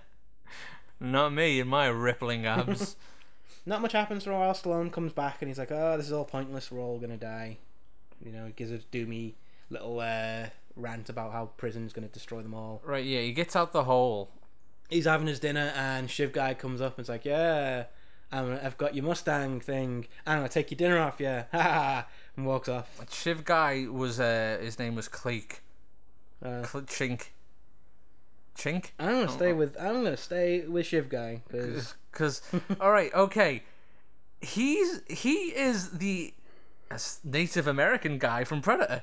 Not me and my rippling abs. Not much happens for a while. Stallone comes back and he's like, "Oh, this is all pointless. We're all gonna die." You know, he gives a doomy little uh, rant about how prison's gonna destroy them all. right, yeah, he gets out the hole. He's having his dinner and Shiv guy comes up and is like, "Yeah, I'm, I've got your Mustang thing. I'm gonna take your dinner off you." Ha ha! And walks off. Shiv guy was uh his name was Cleek. Uh, Chink. Chink? I'm gonna stay with I'm gonna stay with Shiv guy because Because, all right, okay, he's he is the Native American guy from Predator.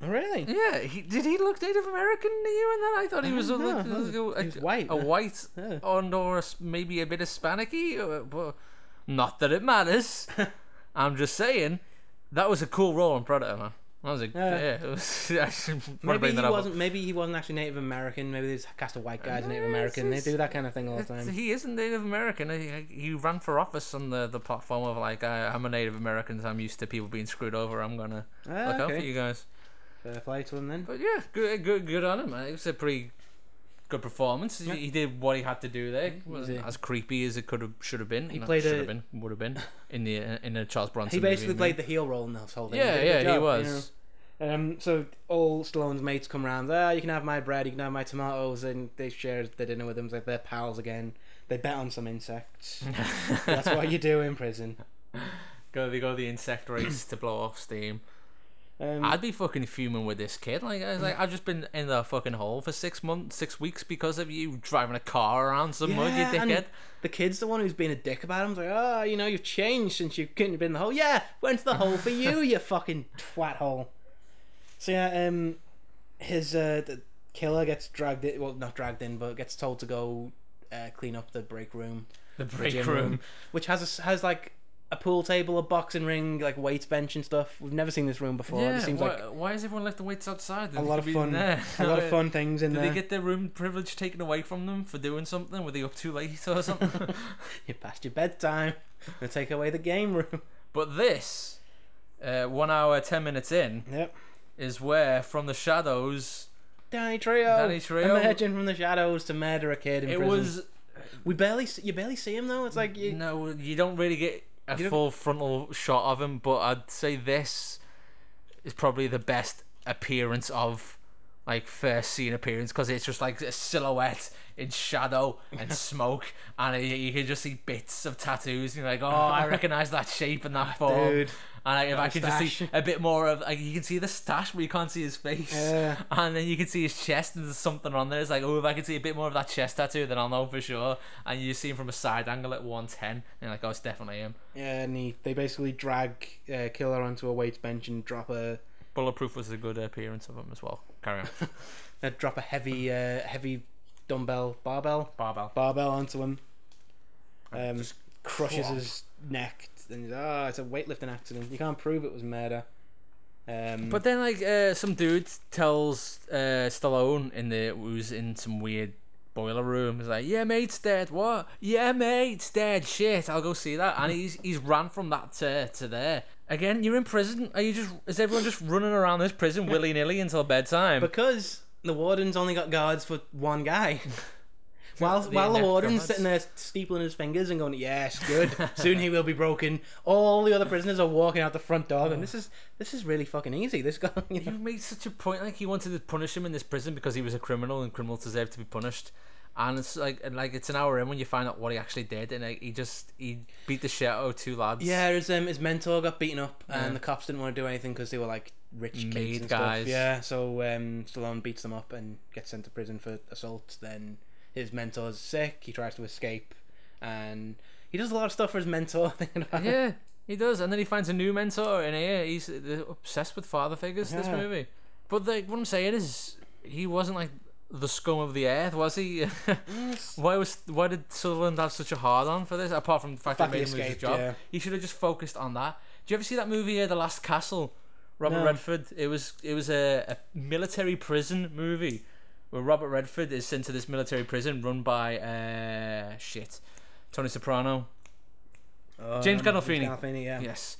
really Yeah, he did he look Native American to you? And then I thought he was a, No, look- no, a, white. a white, Yeah. or maybe a bit Hispanic-y. uh, but Not that it matters. I'm just saying that was a cool role in Predator, man. That was a Yeah. was, maybe he wasn't maybe he wasn't actually Native American. Maybe they just cast a white guy as Native American. They do that kind of thing all the time. He isn't Native American. He, he ran for office on the, the platform of like I, I'm a Native American. So I'm used to people being screwed over. I'm gonna Ah, look out for you guys. Fair play to him then. But yeah, good good good on him. man. It was a pretty good performance. He-. He did what he had to do there. He's wasn't as creepy as it could have should have been. He played should a- have been would have been in the in a Charles Bronson. He basically I played the heel role in this whole thing. Yeah, did a good yeah, he job, you was. know. Um, so all Stallone's mates come around. Ah, you can have my bread, you can have my tomatoes, and they share the dinner with him. It's like they're pals again. They bet on some insects. That's what you do in prison. go they go the insect race to blow off steam. Um, I'd be fucking fuming with this kid. Like, I was like, I've just been in the fucking hole for six months, six weeks because of you driving a car around some mud, you Yeah, dickhead. The kid's the one who's being a dick about him. He's like, oh, you know, you've changed since you couldn't have been in the hole. Yeah, went to the hole for you, you fucking twat hole. So yeah, um, his uh, the killer gets dragged in. Well, not dragged in, but gets told to go uh, clean up the break room, The the break gym room. which has a has like a pool table, a boxing ring, like weights bench and stuff. We've never seen this room before. Yeah, it seems why, like why has everyone left the weights outside? a lot of fun, There. a lot of fun things in Did there. they get their room privilege taken away from them for doing something? Were they up too late or something? You passed your bedtime. Gonna take away the game room. but this, uh, one hour ten minutes in, Yep. is where from the shadows Danny Trejo. Danny Trejo. Emerging from the shadows to murder a kid in it prison. was We barely, see, you barely see him though. It's like you, no, you don't really get a You full frontal shot of him, but I'd say this is probably the best appearance of like first scene appearance because it's just like a silhouette in shadow and smoke, and you, you can just see bits of tattoos. And you're like, oh, I recognize that shape and that ah, form. dude. And if I can just see a bit more of, like, you can see the stash, but you can't see his face. Yeah. And then you can see his chest, and there's something on there. It's like, oh, if I can see a bit more of that chest tattoo, then I'll know for sure. And you see him from a side angle at 110, and you're like, oh, it's definitely him. Yeah, and he, they basically drag uh, Killer onto a weight bench and drop a Bulletproof was a good appearance of him as well. Carry on. they drop a heavy uh, heavy dumbbell barbell Barbell. barbell onto him. Um, Just crushes his neck. And he's oh, it's a weightlifting accident. You can't prove it was murder. Um, But then, like, uh, some dude tells uh, Stallone in the who's in some weird boiler room. He's like, "Yeah, mate's dead. What? Yeah, mate's dead. Shit, I'll go see that." And he's he's ran from that to to there. Again, you're in prison. Are you just? Is everyone just running around this prison willy nilly until bedtime? because the warden's only got guards for one guy. While, The while the warden's guards. sitting there steepling his fingers and going, "Yes, good. Soon he will be broken." All the other prisoners are walking out the front door, and this is this is really fucking easy. This guy, you You know? made such a point like he wanted to punish him in this prison because he was a criminal and criminals deserve to be punished. And it's like and like it's an hour in when you find out what he actually did and like he just he beat the shit out of two lads. yeah, his um, his mentor got beaten up, Yeah. and the cops didn't want to do anything because they were like rich kids Made and guys. stuff. Yeah, so um, Stallone beats them up and gets sent to prison for assault. Then his mentor's sick. He tries to escape, and he does a lot of stuff for his mentor. Thinking about it. Yeah, he does, and then he finds a new mentor, and here he's obsessed with father figures. This movie, but like what I'm saying is, he wasn't like the scum of the earth, was he? why was why did Sutherland have such a hard on for this? Apart from the fact that Fact it he made him lose his job, yeah. he should have just focused on that. Do you ever see that movie, uh, The Last Castle? Robert No. Redford. It was it was a, a military prison movie where Robert Redford is sent to this military prison run by uh shit Tony Soprano. James Um, Gandolfini. Gandolfini, yeah. Yes,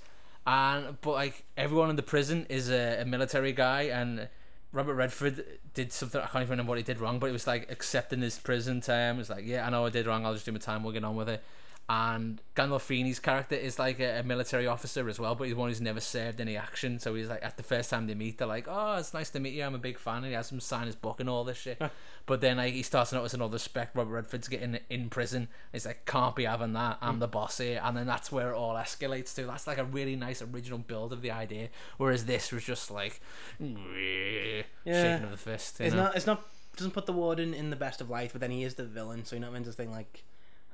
and but like everyone in the prison is a, a military guy, and Robert Redford did something I can't even remember what he did wrong, but it was like accepting his prison term. It's like, yeah, I know I did wrong. I'll just do my time. We'll get on with it. And Gandolfini's character is like a, a military officer as well, but he's one who's never served any action. So he's like, at the first time they meet, they're like, "Oh, it's nice to meet you. I'm a big fan." And he has him sign his book and all this shit. but then like he starts to notice another spec. Robert Redford's getting in prison. He's like, "Can't be having that. I'm mm. the boss here." And then that's where it all escalates to. That's like a really nice original build of the idea. Whereas this was just like, shaking of the fist. It's know? not. It's not. Doesn't put the warden in the best of light, but then he is the villain, so you're not meant to think like,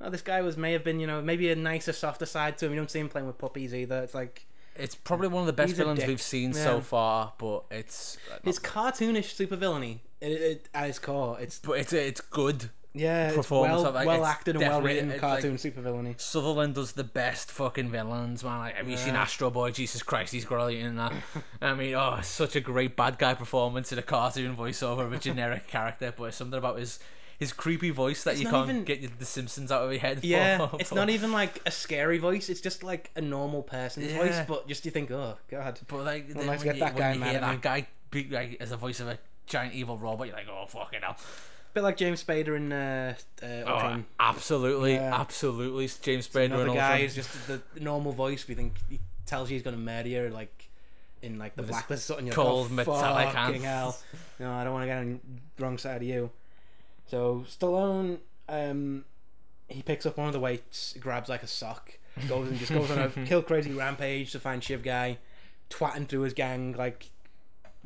oh, this guy was may have been, you know, maybe a nicer, softer side to him. You don't see him playing with puppies either. It's like It's probably one of the best villains dick. we've seen Yeah. so far, but it's uh, it's cartoonish super villainy it, it, at its core. It's but it's it's good. yeah, Performance well, of, like, well acted and well written cartoon super villainy. Sutherland does the best fucking villains, man. Like, have you seen Astro Boy? Jesus Christ, he's brilliant in that. I mean, oh, such a great bad guy performance in a cartoon voiceover of a generic character, but something about his his creepy voice that It's you can't even- get the Simpsons out of your head. Yeah, for, it's but- not even like a scary voice. It's just like a normal person's voice, but just you think, oh god, But like, then when get you, that guy you hear that guy be like as a voice of a giant evil robot, you're like, oh fucking hell. bit like James Spader in uh, uh, Oh, absolutely, Yeah. absolutely. James Spader Another and guy is just the normal voice. We think he tells you he's gonna murder you, like in like the blacklist or something. Cold like, oh, metallic hands. hell. No, I don't want to get on the wrong side of you. So Stallone, um, he picks up one of the weights, grabs like a sock, goes and just goes on a kill crazy rampage to find Shiv guy, twatting through his gang like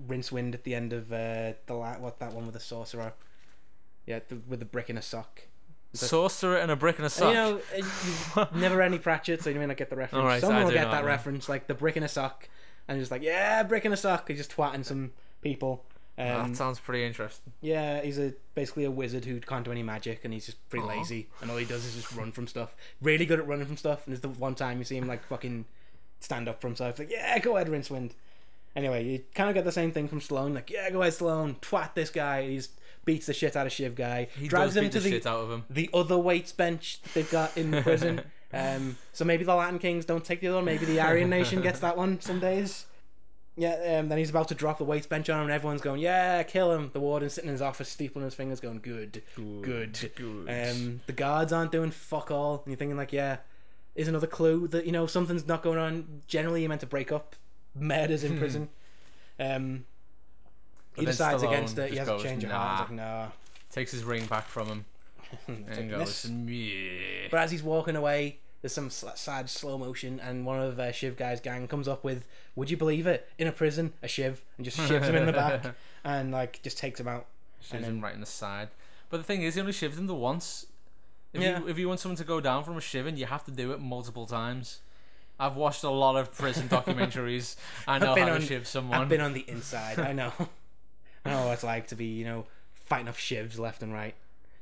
Rincewind at the end of uh, the la- what that one with the sorcerer. Yeah, the, with the brick in a sock. Sorcerer and a brick and a sock. you know, uh, never any Pratchett, so you may not get the reference. Alright, Someone I will get that reference, like the brick in a sock, and just like, yeah, brick in a sock. He's just twatting some people. Um, that sounds pretty interesting. yeah, he's a basically a wizard who can't do any magic, and he's just pretty lazy, and all he does is just run from stuff. Really good at running from stuff, and there's the one time you see him like fucking stand up for himself, like yeah, go ahead, Rincewind. Anyway, you kind of get the same thing from Stallone, like yeah, go ahead, Stallone, twat this guy. He's beats the shit out of Shiv guy, He drives him to the the shit out of him. the other weights bench that they've got in prison. um, so maybe the Latin Kings don't take the other. Maybe the Aryan Nation gets that one some days. Yeah, um, then he's about to drop the weights bench on him, and everyone's going, "Yeah, kill him." The warden's sitting in his office, steepling his fingers, going, "Good, good." Good. Um, the guards aren't doing fuck all, and you're thinking like, "Yeah, is another clue that you know something's not going on." Generally, you're meant to break up murders in prison. Um, he decides Stallone against it. He has a goes, change of heart. He's like, "Nah." Takes his ring back from him and goes, yeah. But as he's walking away, there's some sad slow motion, and one of uh, Shiv guy's gang comes up with, "Would you believe it? In a prison, a Shiv, and just shivs him in the back, and like just takes him out." Shivs him right in the side. But the thing is, he only shivs him the once. If Yeah. you if you want someone to go down from a shiving, you have to do it multiple times. I've watched a lot of prison documentaries. I know how on- to shiv someone. I've been on the inside. I know. I know what it's like to be, you know, fighting off shivs left and right,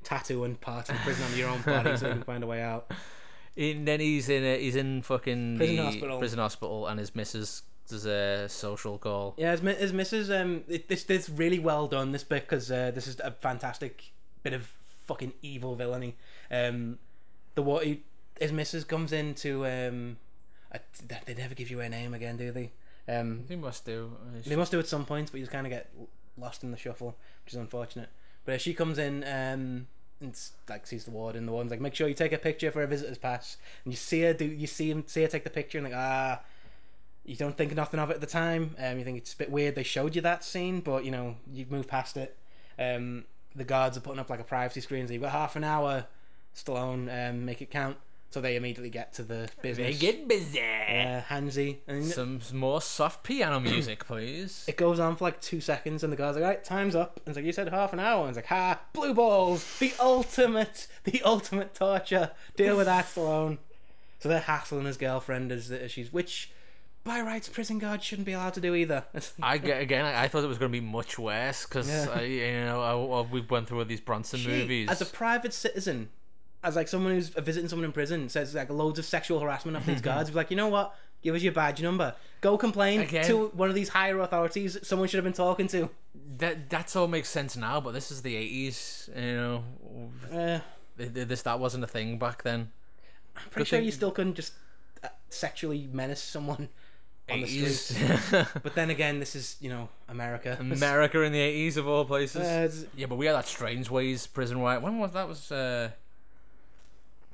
tattooing parts of the prison on your own body so you can find a way out. And then he's in a, he's in fucking Prison hospital. prison hospital, and his missus does a social call. Yeah, as, mi- as Mrs. Um, it, this this really well done this bit because uh, this is a fantastic bit of fucking evil villainy. Um, the what he, his Mrs. comes into um, a, they never give you a name again, do they? Um, He must do. They must do at some point, but you just kind of get lost in the shuffle, which is unfortunate. But she comes in um, and like sees the warden. The warden's like, "Make sure you take a picture for a visitor's pass." And you see her do, you see him see her take the picture, and like, ah, you don't think nothing of it at the time. Um, you think it's a bit weird they showed you that scene, but you know you've moved past it. Um, the guards are putting up like a privacy screen, so you've got half an hour. Stallone, um, make it count. So they immediately get to the business. Get busy. Uh, handsy, and Some more soft piano music, please. it goes on for like two seconds, and the guy's like, "Right, time's up." And it's like, "You said half an hour." And it's like, "Ha, blue balls, the ultimate, the ultimate torture. Deal with that, Stallone." So they're hassling his girlfriend as, as she's, which, by rights, prison guards shouldn't be allowed to do either. I again. I, I thought it was going to be much worse because Yeah. you know I, I, we've went through all these Bronson She, movies. as a private citizen, as like someone who's visiting someone in prison, says like loads of sexual harassment of these guards. Be like, you know what? Give us your badge number. Go complain Again. to one of these higher authorities. Someone should have been talking to. that that's all makes sense now, but this is the eighties. You know, Uh, Th- th- this that wasn't a thing back then. I'm pretty Good sure thing- you still couldn't just uh, sexually menace someone on the Eighties, street. But then again, this is you know America. America in the eighties of all places. Uh, yeah, but we had that Strangeways prison riot. When was that? Was uh,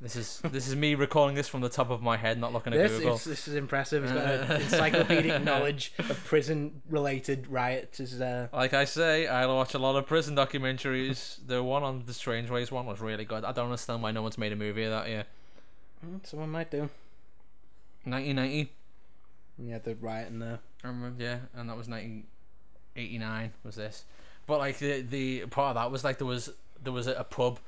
this is this is me recalling this from the top of my head, not looking at this, Google. is, this is impressive. He's got an encyclopedic knowledge of prison-related riots. Is uh, Like I say, I watch a lot of prison documentaries. the one on the Strangeways one was really good. I don't understand why no one's made a movie of that yet. mm, someone might do. 1990. Yeah, the riot in there. I remember, yeah, and that was 1989. Was this? But like the the part of that was like there was there was a, a pub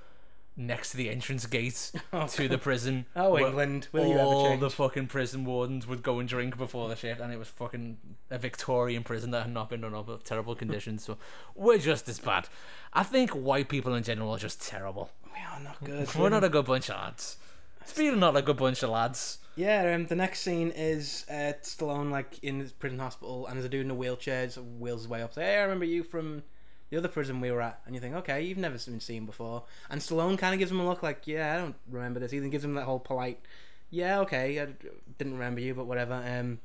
next to the entrance gate Oh, to the prison. Oh, England, will you ever all the fucking prison wardens would go and drink before the shift, and it was fucking a Victorian prison that had not been done up of terrible conditions. So we're just as bad. I think white people in general are just terrible. we are not good. We're not a good bunch of lads. Speaking not a good bunch of lads, Yeah, um, the next scene is uh, Stallone like in his prison hospital, and there's a dude in a wheelchair, just wheels his way up. Say, hey, I remember you from the other prison we were at, and you think, okay, you've never been seen before. And Stallone kind of gives him a look like, yeah, I don't remember this. He then gives him that whole polite, yeah, okay, I didn't remember you, but whatever. Um,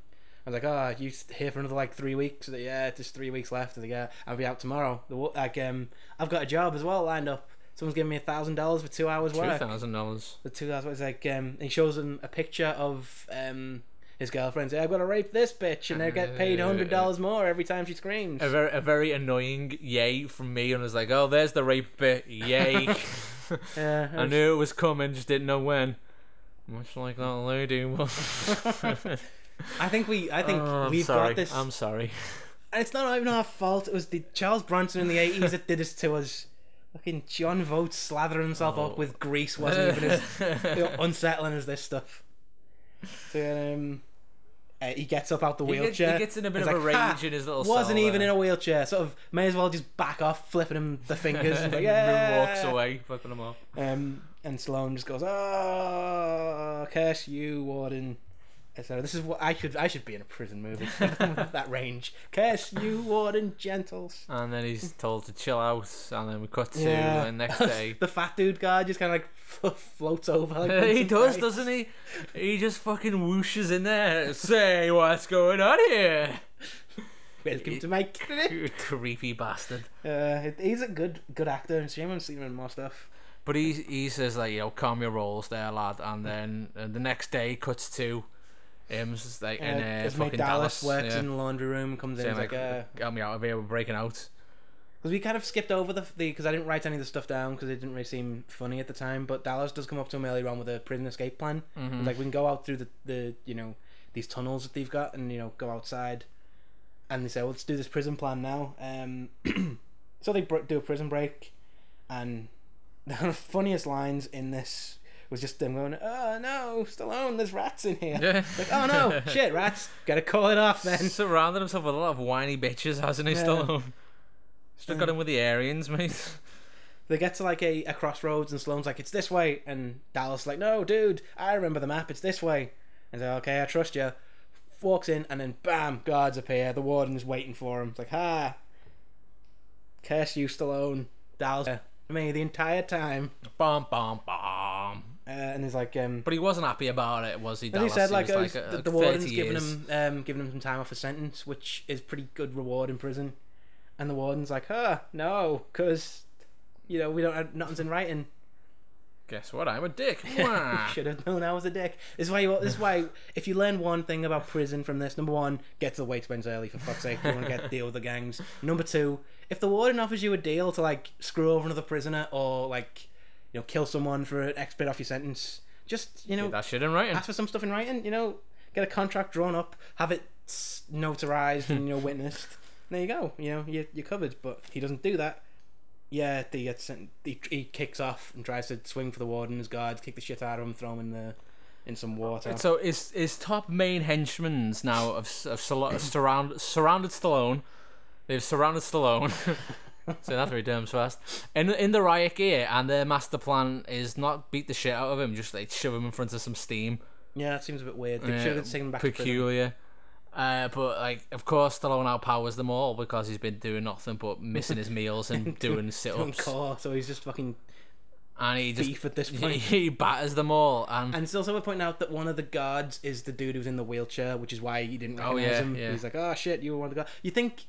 I was like, oh, you here for another like three weeks? Like, yeah, just three weeks left. I like, yeah, I'll be out tomorrow. The, like, um, I've got a job as well lined up. Someone's giving me a thousand dollars for two hours two work thousand dollars. the two guys was like um he shows him a picture of um his girlfriend say I've got to rape this bitch and they get paid hundred dollars more every time she screams. A very, a very annoying yay from me, and I was like, "Oh, there's the rape bit, yay!" Yeah, I knew it was coming, just didn't know when. Much like that lady. was. I think we, I think oh, we've sorry. got this. I'm sorry. And it's not even our fault. It was the Charles Bronson in the eighties that did this to us. Fucking John Vogt slathering himself Oh. up with grease wasn't even as you know, unsettling as this stuff. So um, uh, he gets up out the He gets, wheelchair. he gets in a bit of a rage "Ha, in his little wasn't even there. in a wheelchair. Sort of may as well just back off, flipping him the fingers. and like, yeah. walks away, flipping him off. Um, and Stallone just goes, "Oh, curse you, Warden." So this is what I should I should be in a prison movie that range. Curse you, Warden Gentles. And then he's told to chill out, and then we cut to Yeah. the next day. the fat dude guy just kind of like floats over. Like he does, doesn't he? He just fucking whooshes in there. Say what's going on here, Welcome to my creepy bastard. Uh, he's a good good actor, and shame I haven't seen him in more stuff. But he he says like you know calm your rolls there, lad. And then uh, the next day cuts to him just like in Uh, uh, his mate fucking Dallas, Dallas, works yeah, in the laundry room, comes in, saying he's like, like, uh, "Get me out of here, we're breaking out." Because we kind of skipped over the because I didn't write any of the stuff down because it didn't really seem funny at the time. But Dallas does come up to him earlier on with a prison escape plan. Mhm. Like we can go out through the, the you know these tunnels that they've got and you know go outside. And they say, well, let's do this prison plan now. Um, so they br- do a prison break, and the funniest lines in this was just them going, "Oh no, Stallone, there's rats in here." Yeah. Like, oh no, shit, rats! Gotta call it off then. Surrounded himself with a lot of whiny bitches, hasn't he? Yeah. Stallone. Still got him with the Aryans, mate. They get to like a, a crossroads and Stallone's like, it's this way. And Dallas like, no, dude, I remember the map. It's this way. And so, okay, I trust you. Walks in and then bam, guards appear. The warden's waiting for him. It's like, ha, curse you, Stallone. Dallas me the entire time. Bum bum bum. Uh, and he's like, um, But he wasn't happy about it, was he? and he said like, was oh, like, he's- uh, the, the 30 warden's giving him um, giving him some time off a sentence, which is pretty good reward in prison. And the warden's like, huh, no, because you know we don't have nothing's in writing. Guess what? I'm a dick. Should have known I was a dick. This is why. You, this is why. If you learn one thing about prison from this, number one, get to the weight spends early for fuck's sake. You want to get deal with the gangs. Number two, if the warden offers you a deal to like screw over another prisoner or like, know, kill someone for an X bit off your sentence, just you know, Get that shit in writing. ask for some stuff in writing. You know, get a contract drawn up, have it notarized and you know witnessed. There you go. You know, you you're covered. But he doesn't do that. Yeah, they get uh, sent. He, he kicks off and tries to swing for the warden. His guards kick the shit out of him, throw him in the in some water. So his his top main henchmen's now have, have sur- surround, surrounded Stallone. They've surrounded Stallone. so that's very terms fast. In in the riot gear, and their master plan is not beat the shit out of him, just like shove him in front of some steam. yeah, that seems a bit weird. They Yeah, should have taken him back peculiar. Uh, but like, of course, Stallone outpowers them all because he's been doing nothing but missing his meals and doing sit-ups. core, so he's just fucking and he just beef at this point. he batters them all. And, And it's also worth pointing out that one of the guards is the dude who's in the wheelchair, which is why he didn't Oh, recognize yeah, him. yeah. He's like, "Oh shit, you were one of the guards." You think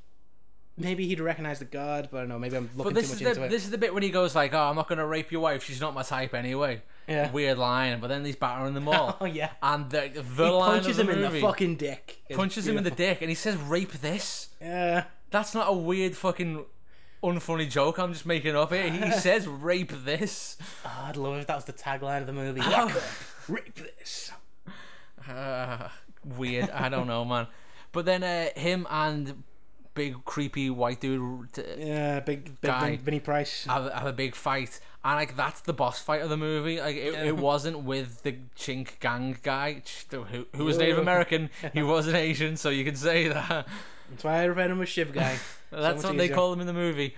maybe he'd recognize the guard, but I don't know. Maybe I'm looking too is much the into it. this is the bit when he goes like, "Oh, I'm not gonna rape your wife. She's not my type anyway." Yeah. Weird line, but then he's battering them all. Oh yeah. And the, the he line punches of the him in the fucking dick. It's punches him in the dick, and he says, "Rape this." Yeah. That's not a weird fucking unfunny joke. I'm just making up it. He says, "Rape this." Oh, I'd love if that was the tagline of the movie. Oh. Rape this. Uh, weird. I don't know, man. But then uh, him and big creepy white dude t- Yeah, big, big Guy. Vinny Price. have, have a big fight, and like that's the boss fight of the movie. Like it, it wasn't with the chink gang guy who, who was Native American. He wasn't Asian, so you can say that. That's why I referred him as Shiv Guy. That's much what they call him in the movie.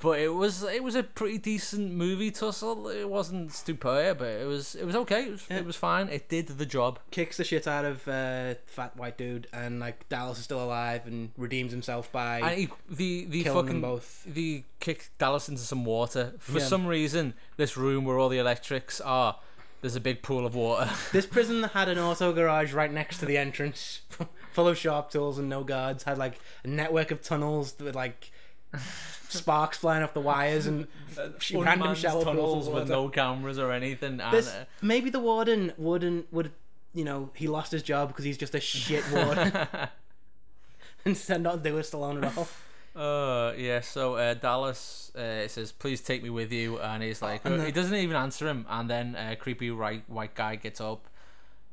But it was it was a pretty decent movie tussle. It wasn't superb, but it was it was okay. It was, Yeah. it was fine. It did the job. Kicks the shit out of uh, fat white dude, and like Dallas is still alive and redeems himself by And he, the the fucking both. the kick Dallas into some water. For Yeah. some reason, this room where all the electrics are, there's a big pool of water. This prison had an auto garage right next to the entrance, full of sharp tools and no guards. Had like a network of tunnels with like sparks flying off the wires and sh- random shower tunnels with no cameras or anything. And, uh, maybe the warden wouldn't would you know he lost his job because he's just a shit warden and said not do it Stallone at all. Uh yeah, so uh, Dallas uh, says, "Please take me with you," and he's like, and uh, he doesn't even answer him, and then a creepy right white guy gets up,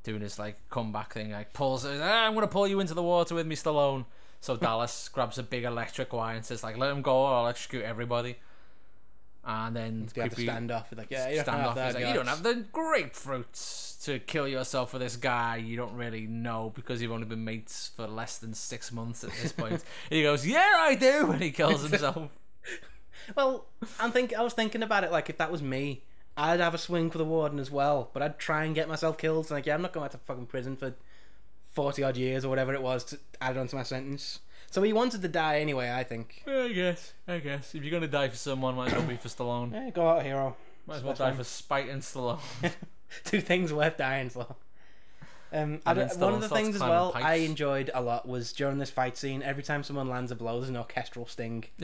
doing his like comeback thing, like pulls. Ah, I'm gonna pull you into the water with me, Stallone. So Dallas grabs a big electric wire and says like, "Let him go, or I'll electrocute everybody." And then have to creepy stand off. Like, yeah, you don't have that. Like, you don't have the grapefruits to kill yourself for this guy. You don't really know because you've only been mates for less than six months at this point. and he goes, "Yeah, I do," and he kills himself. Well, I'm think I was thinking about it. Like, if that was me, I'd have a swing for the warden as well. But I'd try and get myself killed. Like, yeah, I'm not going to fucking prison for forty odd years or whatever it was to add on to my sentence. So he wanted to die anyway. I think. I guess. I guess if you're gonna die for someone, might as well be for Stallone. Yeah, go out, hero. Might as well die for spite and Stallone. Two things worth dying for. Um, I don't- one of the things as well pipes. I enjoyed a lot was during this fight scene. Every time someone lands a blow, there's an orchestral sting.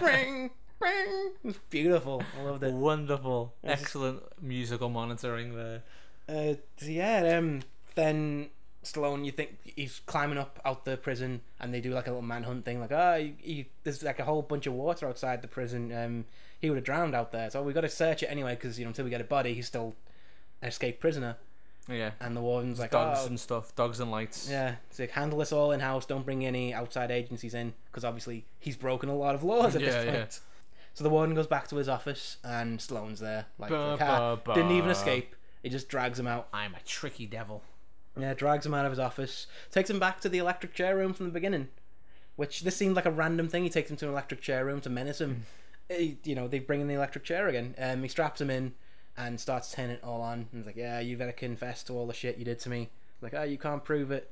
Ring, ring. It's beautiful. I loved it. Wonderful, excellent musical monitoring there. Uh, yeah, um, then Stallone, you think he's climbing up out the prison, and they do like a little manhunt thing, like, ah, he, he, there's like a whole bunch of water outside the prison. Um, he would have drowned out there, so we got to search it anyway, because you know until we get a body, he's still an escaped prisoner. Yeah, And the warden's like, dogs oh, and stuff, dogs and lights. yeah, it's like handle this all in house. Don't bring any outside agencies in, because obviously he's broken a lot of laws at Yeah, this point. yeah. So the warden goes back to his office, and Stallone's there, like, Ba, like, ah, ba, ba. didn't even escape. He just drags him out. I'm a tricky devil. Yeah, drags him out of his office, takes him back to the electric chair room from the beginning. Which this seemed like a random thing. He takes him to an electric chair room to menace him. He- you know, they bring in the electric chair again. Um, he straps him in and starts turning it all on. And he's like, "Yeah, you better confess to all the shit you did to me." Like, "Oh, you can't prove it."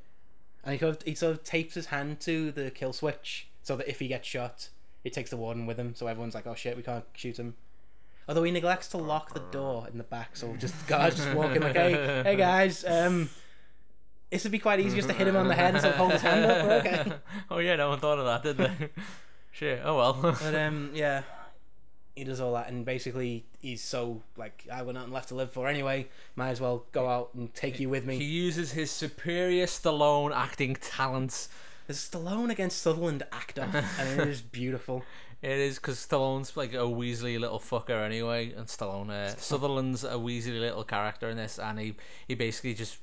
And he sort of, he sort of tapes his hand to the kill switch so that if he gets shot, he takes the warden with him. So everyone's like, "Oh shit, we can't shoot him." Although he neglects to lock the door in the back, so just guys just walking like, "Hey, hey guys, um." This would be quite easy just to hit him on the head and sort of hold his hand up. We're okay. oh yeah, no one thought of that, did they? Shit. Oh well. But um, yeah, he does all that, and basically he's so like, I've got nothing left to live for anyway. Might as well go out and take you with me. he uses his superior Stallone acting talents. There's Stallone against Sutherland act off, and it is beautiful. It is because Stallone's like a Weasley little fucker anyway, and Stallone uh, Sutherland's a Weasley little character in this, and he he basically just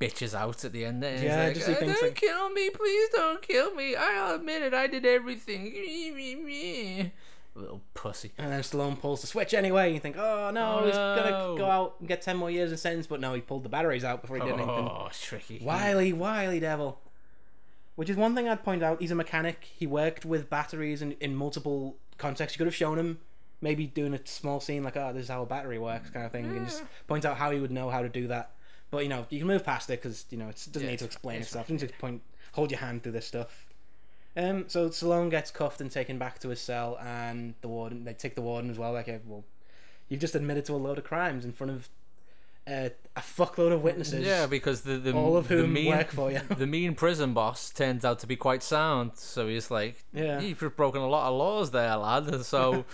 bitches out at the end. There. He's Yeah, like, just he "Uh, thinks, don't like- kill me, please don't kill me. I'll admit it, I did everything. little pussy. And then Stallone pulls the switch anyway. And you think, oh no, Oh, he's no. gonna go out and get ten more years in sentence. But no, he pulled the batteries out before he did anything. Oh, tricky. Wily, wily devil. Which is one thing I'd point out. He's a mechanic. He worked with batteries in, in multiple contexts. You could have shown him maybe doing a small scene like, oh, this is how a battery works, kind of thing, and just point out how he would know how to do that. But you know, you can move past it because you know it doesn't Yeah, need to explain it's itself. You need to point, hold your hand through this stuff. Um, so Stallone gets cuffed and taken back to his cell, and the warden they take the warden as well. Like, uh, well, you've just admitted to a load of crimes in front of uh, a fuckload of witnesses. Yeah, because the, the all of the whom mean, work for you. the mean prison boss turns out to be quite sound. So he's like, Yeah. you've broken a lot of laws there, lad. And so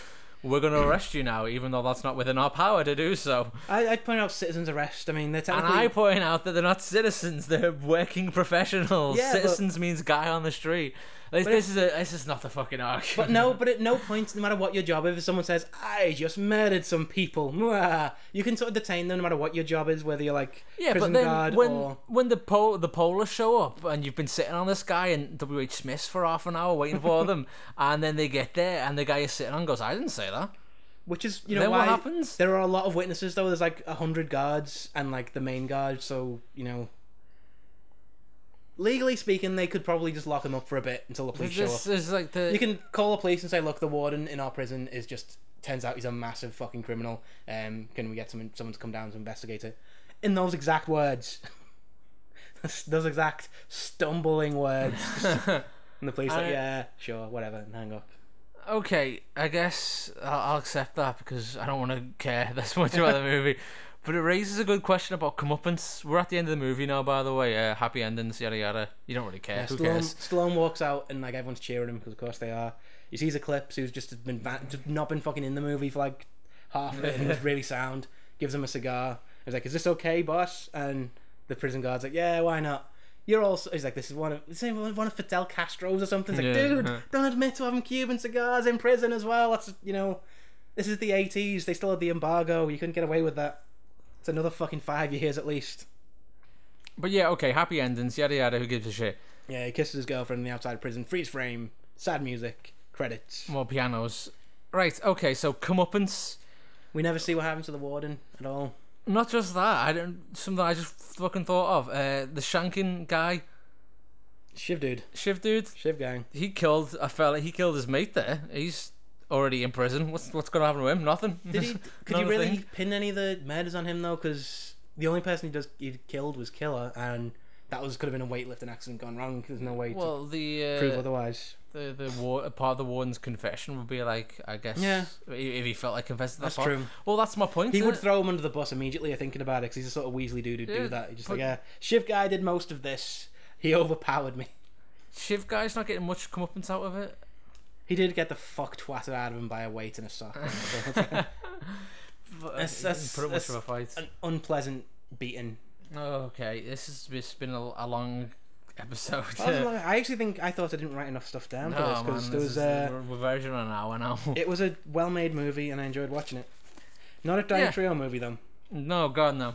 we're going to arrest you now, even though that's not within our power to do so. I, I'd point out citizens arrest. I mean, they're And technically. I point out that they're not citizens; they're working professionals. Yeah, but- citizens means guy on the street. Like, But this is a this is not the fucking arc. But no, but at no point, no matter what your job is, if someone says, "I just murdered some people," mwah, you can sort of detain them no matter what your job is, whether you're like Yeah, prison but then guard when or when the po- the Polish show up and you've been sitting on this guy and W. H. Smiths for half an hour waiting for them, and then they get there and the guy is sitting on goes, "I didn't say that." which is you know then why what happens? there are a lot of witnesses though. There's like a hundred guards and like the main guard, so you know. Legally speaking, they could probably just lock him up for a bit until the police show up. This is like the You can call the police and say, "Look, the warden in our prison is just turns out he's a massive fucking criminal. Um, can we get someone someone to come down to investigate it?" In those exact words, those exact stumbling words, and the police like, "Yeah, sure, whatever," and hang up. okay. I guess I'll, I'll accept that because I don't want to care this much about the movie. But it raises a good question about comeuppance. We're at the end of the movie now, by the way. Uh, happy endings, yada yada. You don't really care. Yeah, Who Stallone, cares? Stallone walks out and like everyone's cheering him because of course they are. He sees Eclipse who's just been va- just not been fucking in the movie for like half of it and was really sound. Gives him a cigar. He's like, "Is this okay, boss?" And the prison guard's like, "Yeah, why not?" You're also. He's like, "This is one of this is one of Fidel Castro's or something." He's like, Yeah, "Dude, uh-huh. don't admit to having Cuban cigars in prison as well. That's you know, this is the '80s. They still had the embargo. You couldn't get away with that. It's another fucking five years at least." But yeah, okay, happy endings, yada yada. Who gives a shit? Yeah, he kisses his girlfriend in the outside prison. Freeze frame. Sad music. Credits. More pianos. Right. Okay. So comeuppance. We never see what happens to the warden at all. Not just that. I don't. Something I just fucking thought of. Uh, the shanking guy, Shiv dude. Shiv dude. Shiv gang. He killed a fella. He killed his mate. There. He's already in prison. What's what's gonna happen to him? Nothing. Did he? Could you really thing. pin any of the murders on him though? Because the only person he does he killed was Killer, and that was could have been a weightlifting accident gone wrong. Because there's no way well, the to prove uh, otherwise. the the war, part of the warden's confession would be like, I guess, Yeah. if he felt like confessing That's that part. true. Well, that's my point. He would it? throw him under the bus immediately. Thinking about it, because he's a sort of Weasley dude who'd Yeah, do that. He's just like, yeah, Shiv guy did most of this. He overpowered me. Shiv guy's not getting much comeuppance out of it. He did get the fuck twatted out of him by a weight and a sock. So it's like But, That's- that's- didn't put up much that's of a fight. an unpleasant beating. Oh, okay, this has it's been a, a long episode. I, was like- I actually think I thought I didn't write enough stuff down for this because man, there was a uh, we're, we're verging on an hour now. it was a well-made movie and I enjoyed watching it. Not a Dying Yeah. Trio movie though. no, God, no.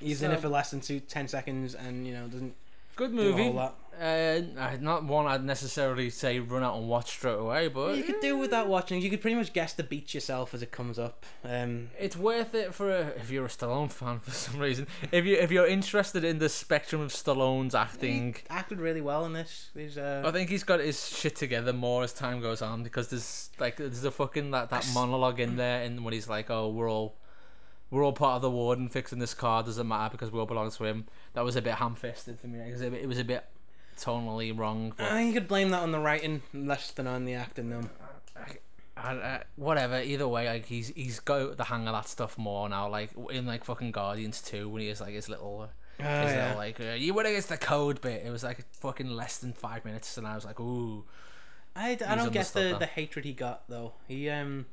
He's in it for less than two, 10 seconds and you know doesn't Good do a whole movie. Uh, not one I'd necessarily say run out and watch straight away, but you could do without watching. You could pretty much guess the beats yourself as it comes up. Um, It's worth it for a, if you're a Stallone fan for some reason. If you if you're interested in the spectrum of Stallone's acting, he acted really well in this. He's, uh, I think he's got his shit together more as time goes on because there's like there's a fucking that, that monologue in there and when he's like, oh, we're all we're all part of the warden fixing this car doesn't matter because we all belong to him. That was a bit ham-fisted for me. It was a bit, it was a bit tonally wrong. But I think you could blame that on the writing less than on the acting though. I, I, whatever. Either way, like he's he's got the hang of that stuff more now. Like in like fucking Guardians 2 when he has like his little. Oh, his yeah. little, like uh, you went against the code bit. It was like fucking less than five minutes, and I was like, ooh. I, I don't get the, that. the hatred he got though. He um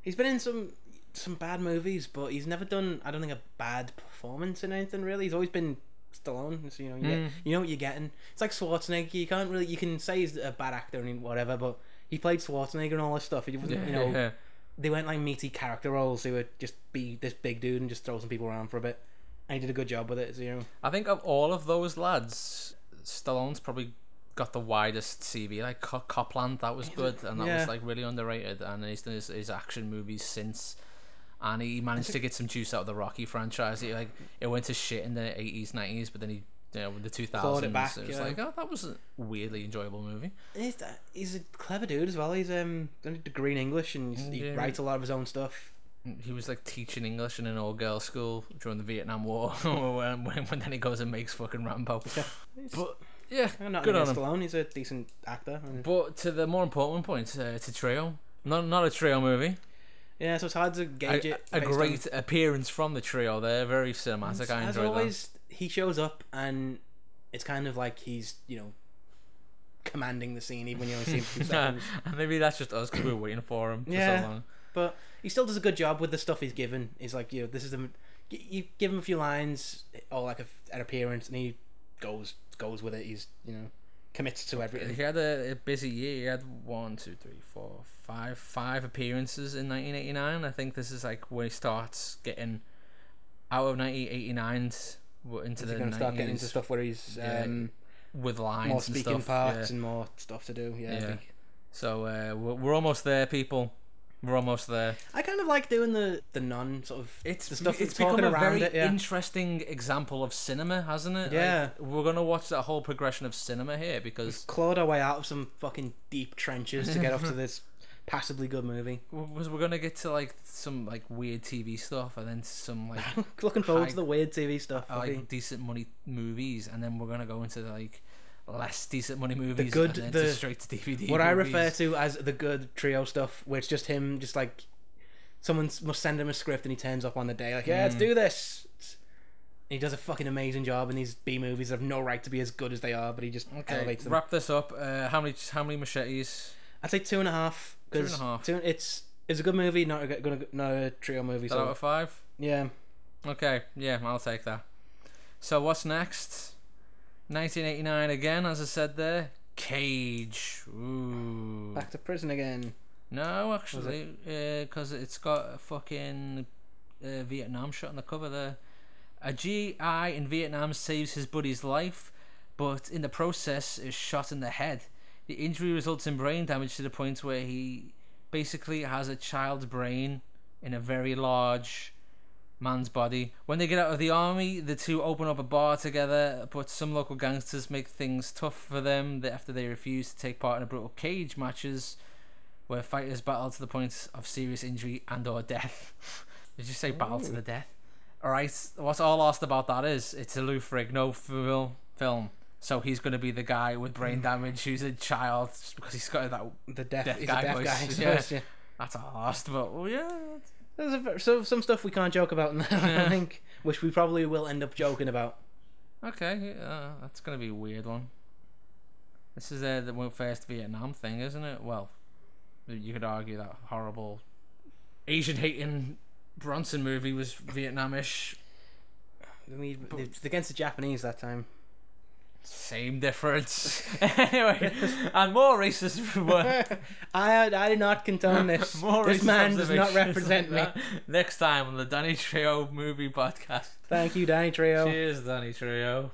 he's been in some some bad movies, but he's never done I don't think a bad performance in anything really. He's always been Stallone, so you know you, Mm. get, you know what you're getting. It's like Schwarzenegger. You can't really you can say he's a bad actor and whatever, but he played Schwarzenegger and all this stuff. He wasn't you know they went like meaty character roles. They would just be this big dude and just throw some people around for a bit. And he did a good job with it. So, you know, I think of all of those lads, Stallone's probably got the widest CV. Like Copland, that was good, and that Yeah. was like really underrated. And he's done his, his action movies since. And he managed to get some juice out of the Rocky franchise. He, like it went to shit in the eighties, nineties, but then he, you know, in the two Clawed thousands, it it, back, was yeah. like, oh, that was a weirdly enjoyable movie. he's, he's a clever dude as well. He's um done a degree in English and he Yeah. writes a lot of his own stuff. He was like teaching English in an all girls school during the Vietnam War, when, when, when then he goes and makes fucking Rambo. But yeah, not good on him. Stallone. He's a decent actor. But to the more important point, uh, to Trejo, not not a Trejo movie. Yeah, so it's hard to gauge A, it. a based on- great appearance from the Trejo. They're very cinematic. I As enjoyed always, he shows up and it's kind of like he's you know commanding the scene even when you only see him for two that. seconds. and maybe that's just us because we were waiting for him for Yeah. so long. But he still does a good job with the stuff he's given. He's like, you know, this is the you- you give him a few lines or like a, an appearance, and he goes goes with it. He's you know commits to everything. He had a, a busy year. He had one, two, three, four, five, five appearances in 1989. I think this is like when he starts getting out of 1989's w- into Is the he going to start getting into stuff where he's Yeah, um, with lines more and speaking stuff. parts yeah. and more stuff to do? Yeah, Yeah. So uh, we're, we're almost there, people. We're almost there. I kind of like doing the the non sort of It's the stuff it's that's talking become a around very it. Yeah, interesting example of cinema, hasn't it? Like, Yeah. we're gonna watch that whole progression of cinema here because clawed our way out of some fucking deep trenches to get up to this passably good movie. we're we're gonna get to like some like weird TV stuff and then some like Looking forward to the weird TV stuff. like decent money movies and then we're gonna go into like less decent money movies The good- the- to straight to DVD. what I refer to as the good Trejo stuff, where it's just him, just like someone must send him a script and he turns up on the day, like, yeah, let's Mm. do this. He does a fucking amazing job in these B movies that have no right to be as good as they are, but he just Okay, elevates them. wrap this up. Uh, how many how many machetes? I'd say two and a half. Two and a half. two- it's it's a good movie, not a good, gonna- not a Trejo movie. That out So of five? yeah, Okay, yeah, I'll take that. So what's next? 1989 again, as I said there. Cage. Ooh. back to prison again. No, actually, because it's got a fucking uh, Vietnam shot on the cover there. A GI in Vietnam saves his buddy's life, but in the process is shot in the head. The injury results in brain damage to the point where he basically has a child's brain in a very large man's body. When they get out of the army, the two open up a bar together, but some local gangsters make things tough for them after they refuse to take part in a brutal cage matches where fighters battle to the point of serious injury and or death. Did you say battle to the death? Alright, what's all lost about that is it's a Lou Ferrigno fil- film. So he's going to be the guy with brain mm. damage who's a child because he's got that. The deaf, guy a deaf voice, guy. yeah. yeah. That's all lost, but well, yeah. There's a, so some stuff we can't joke about, Yeah. I think, which we probably will end up joking about. Okay, uh, that's to be a weird one. This is uh, the first Vietnam thing, isn't it? Well, you could argue that horrible Asian hating Bronson movie was Vietnamish. I mean, it's against the Japanese that time. Same difference. anyway, and more racist. more I I do not condone this. this racist man does not represent me. like Next time on the Danny Trejo movie podcast. Thank you, Danny Trejo. Cheers, Danny Trejo.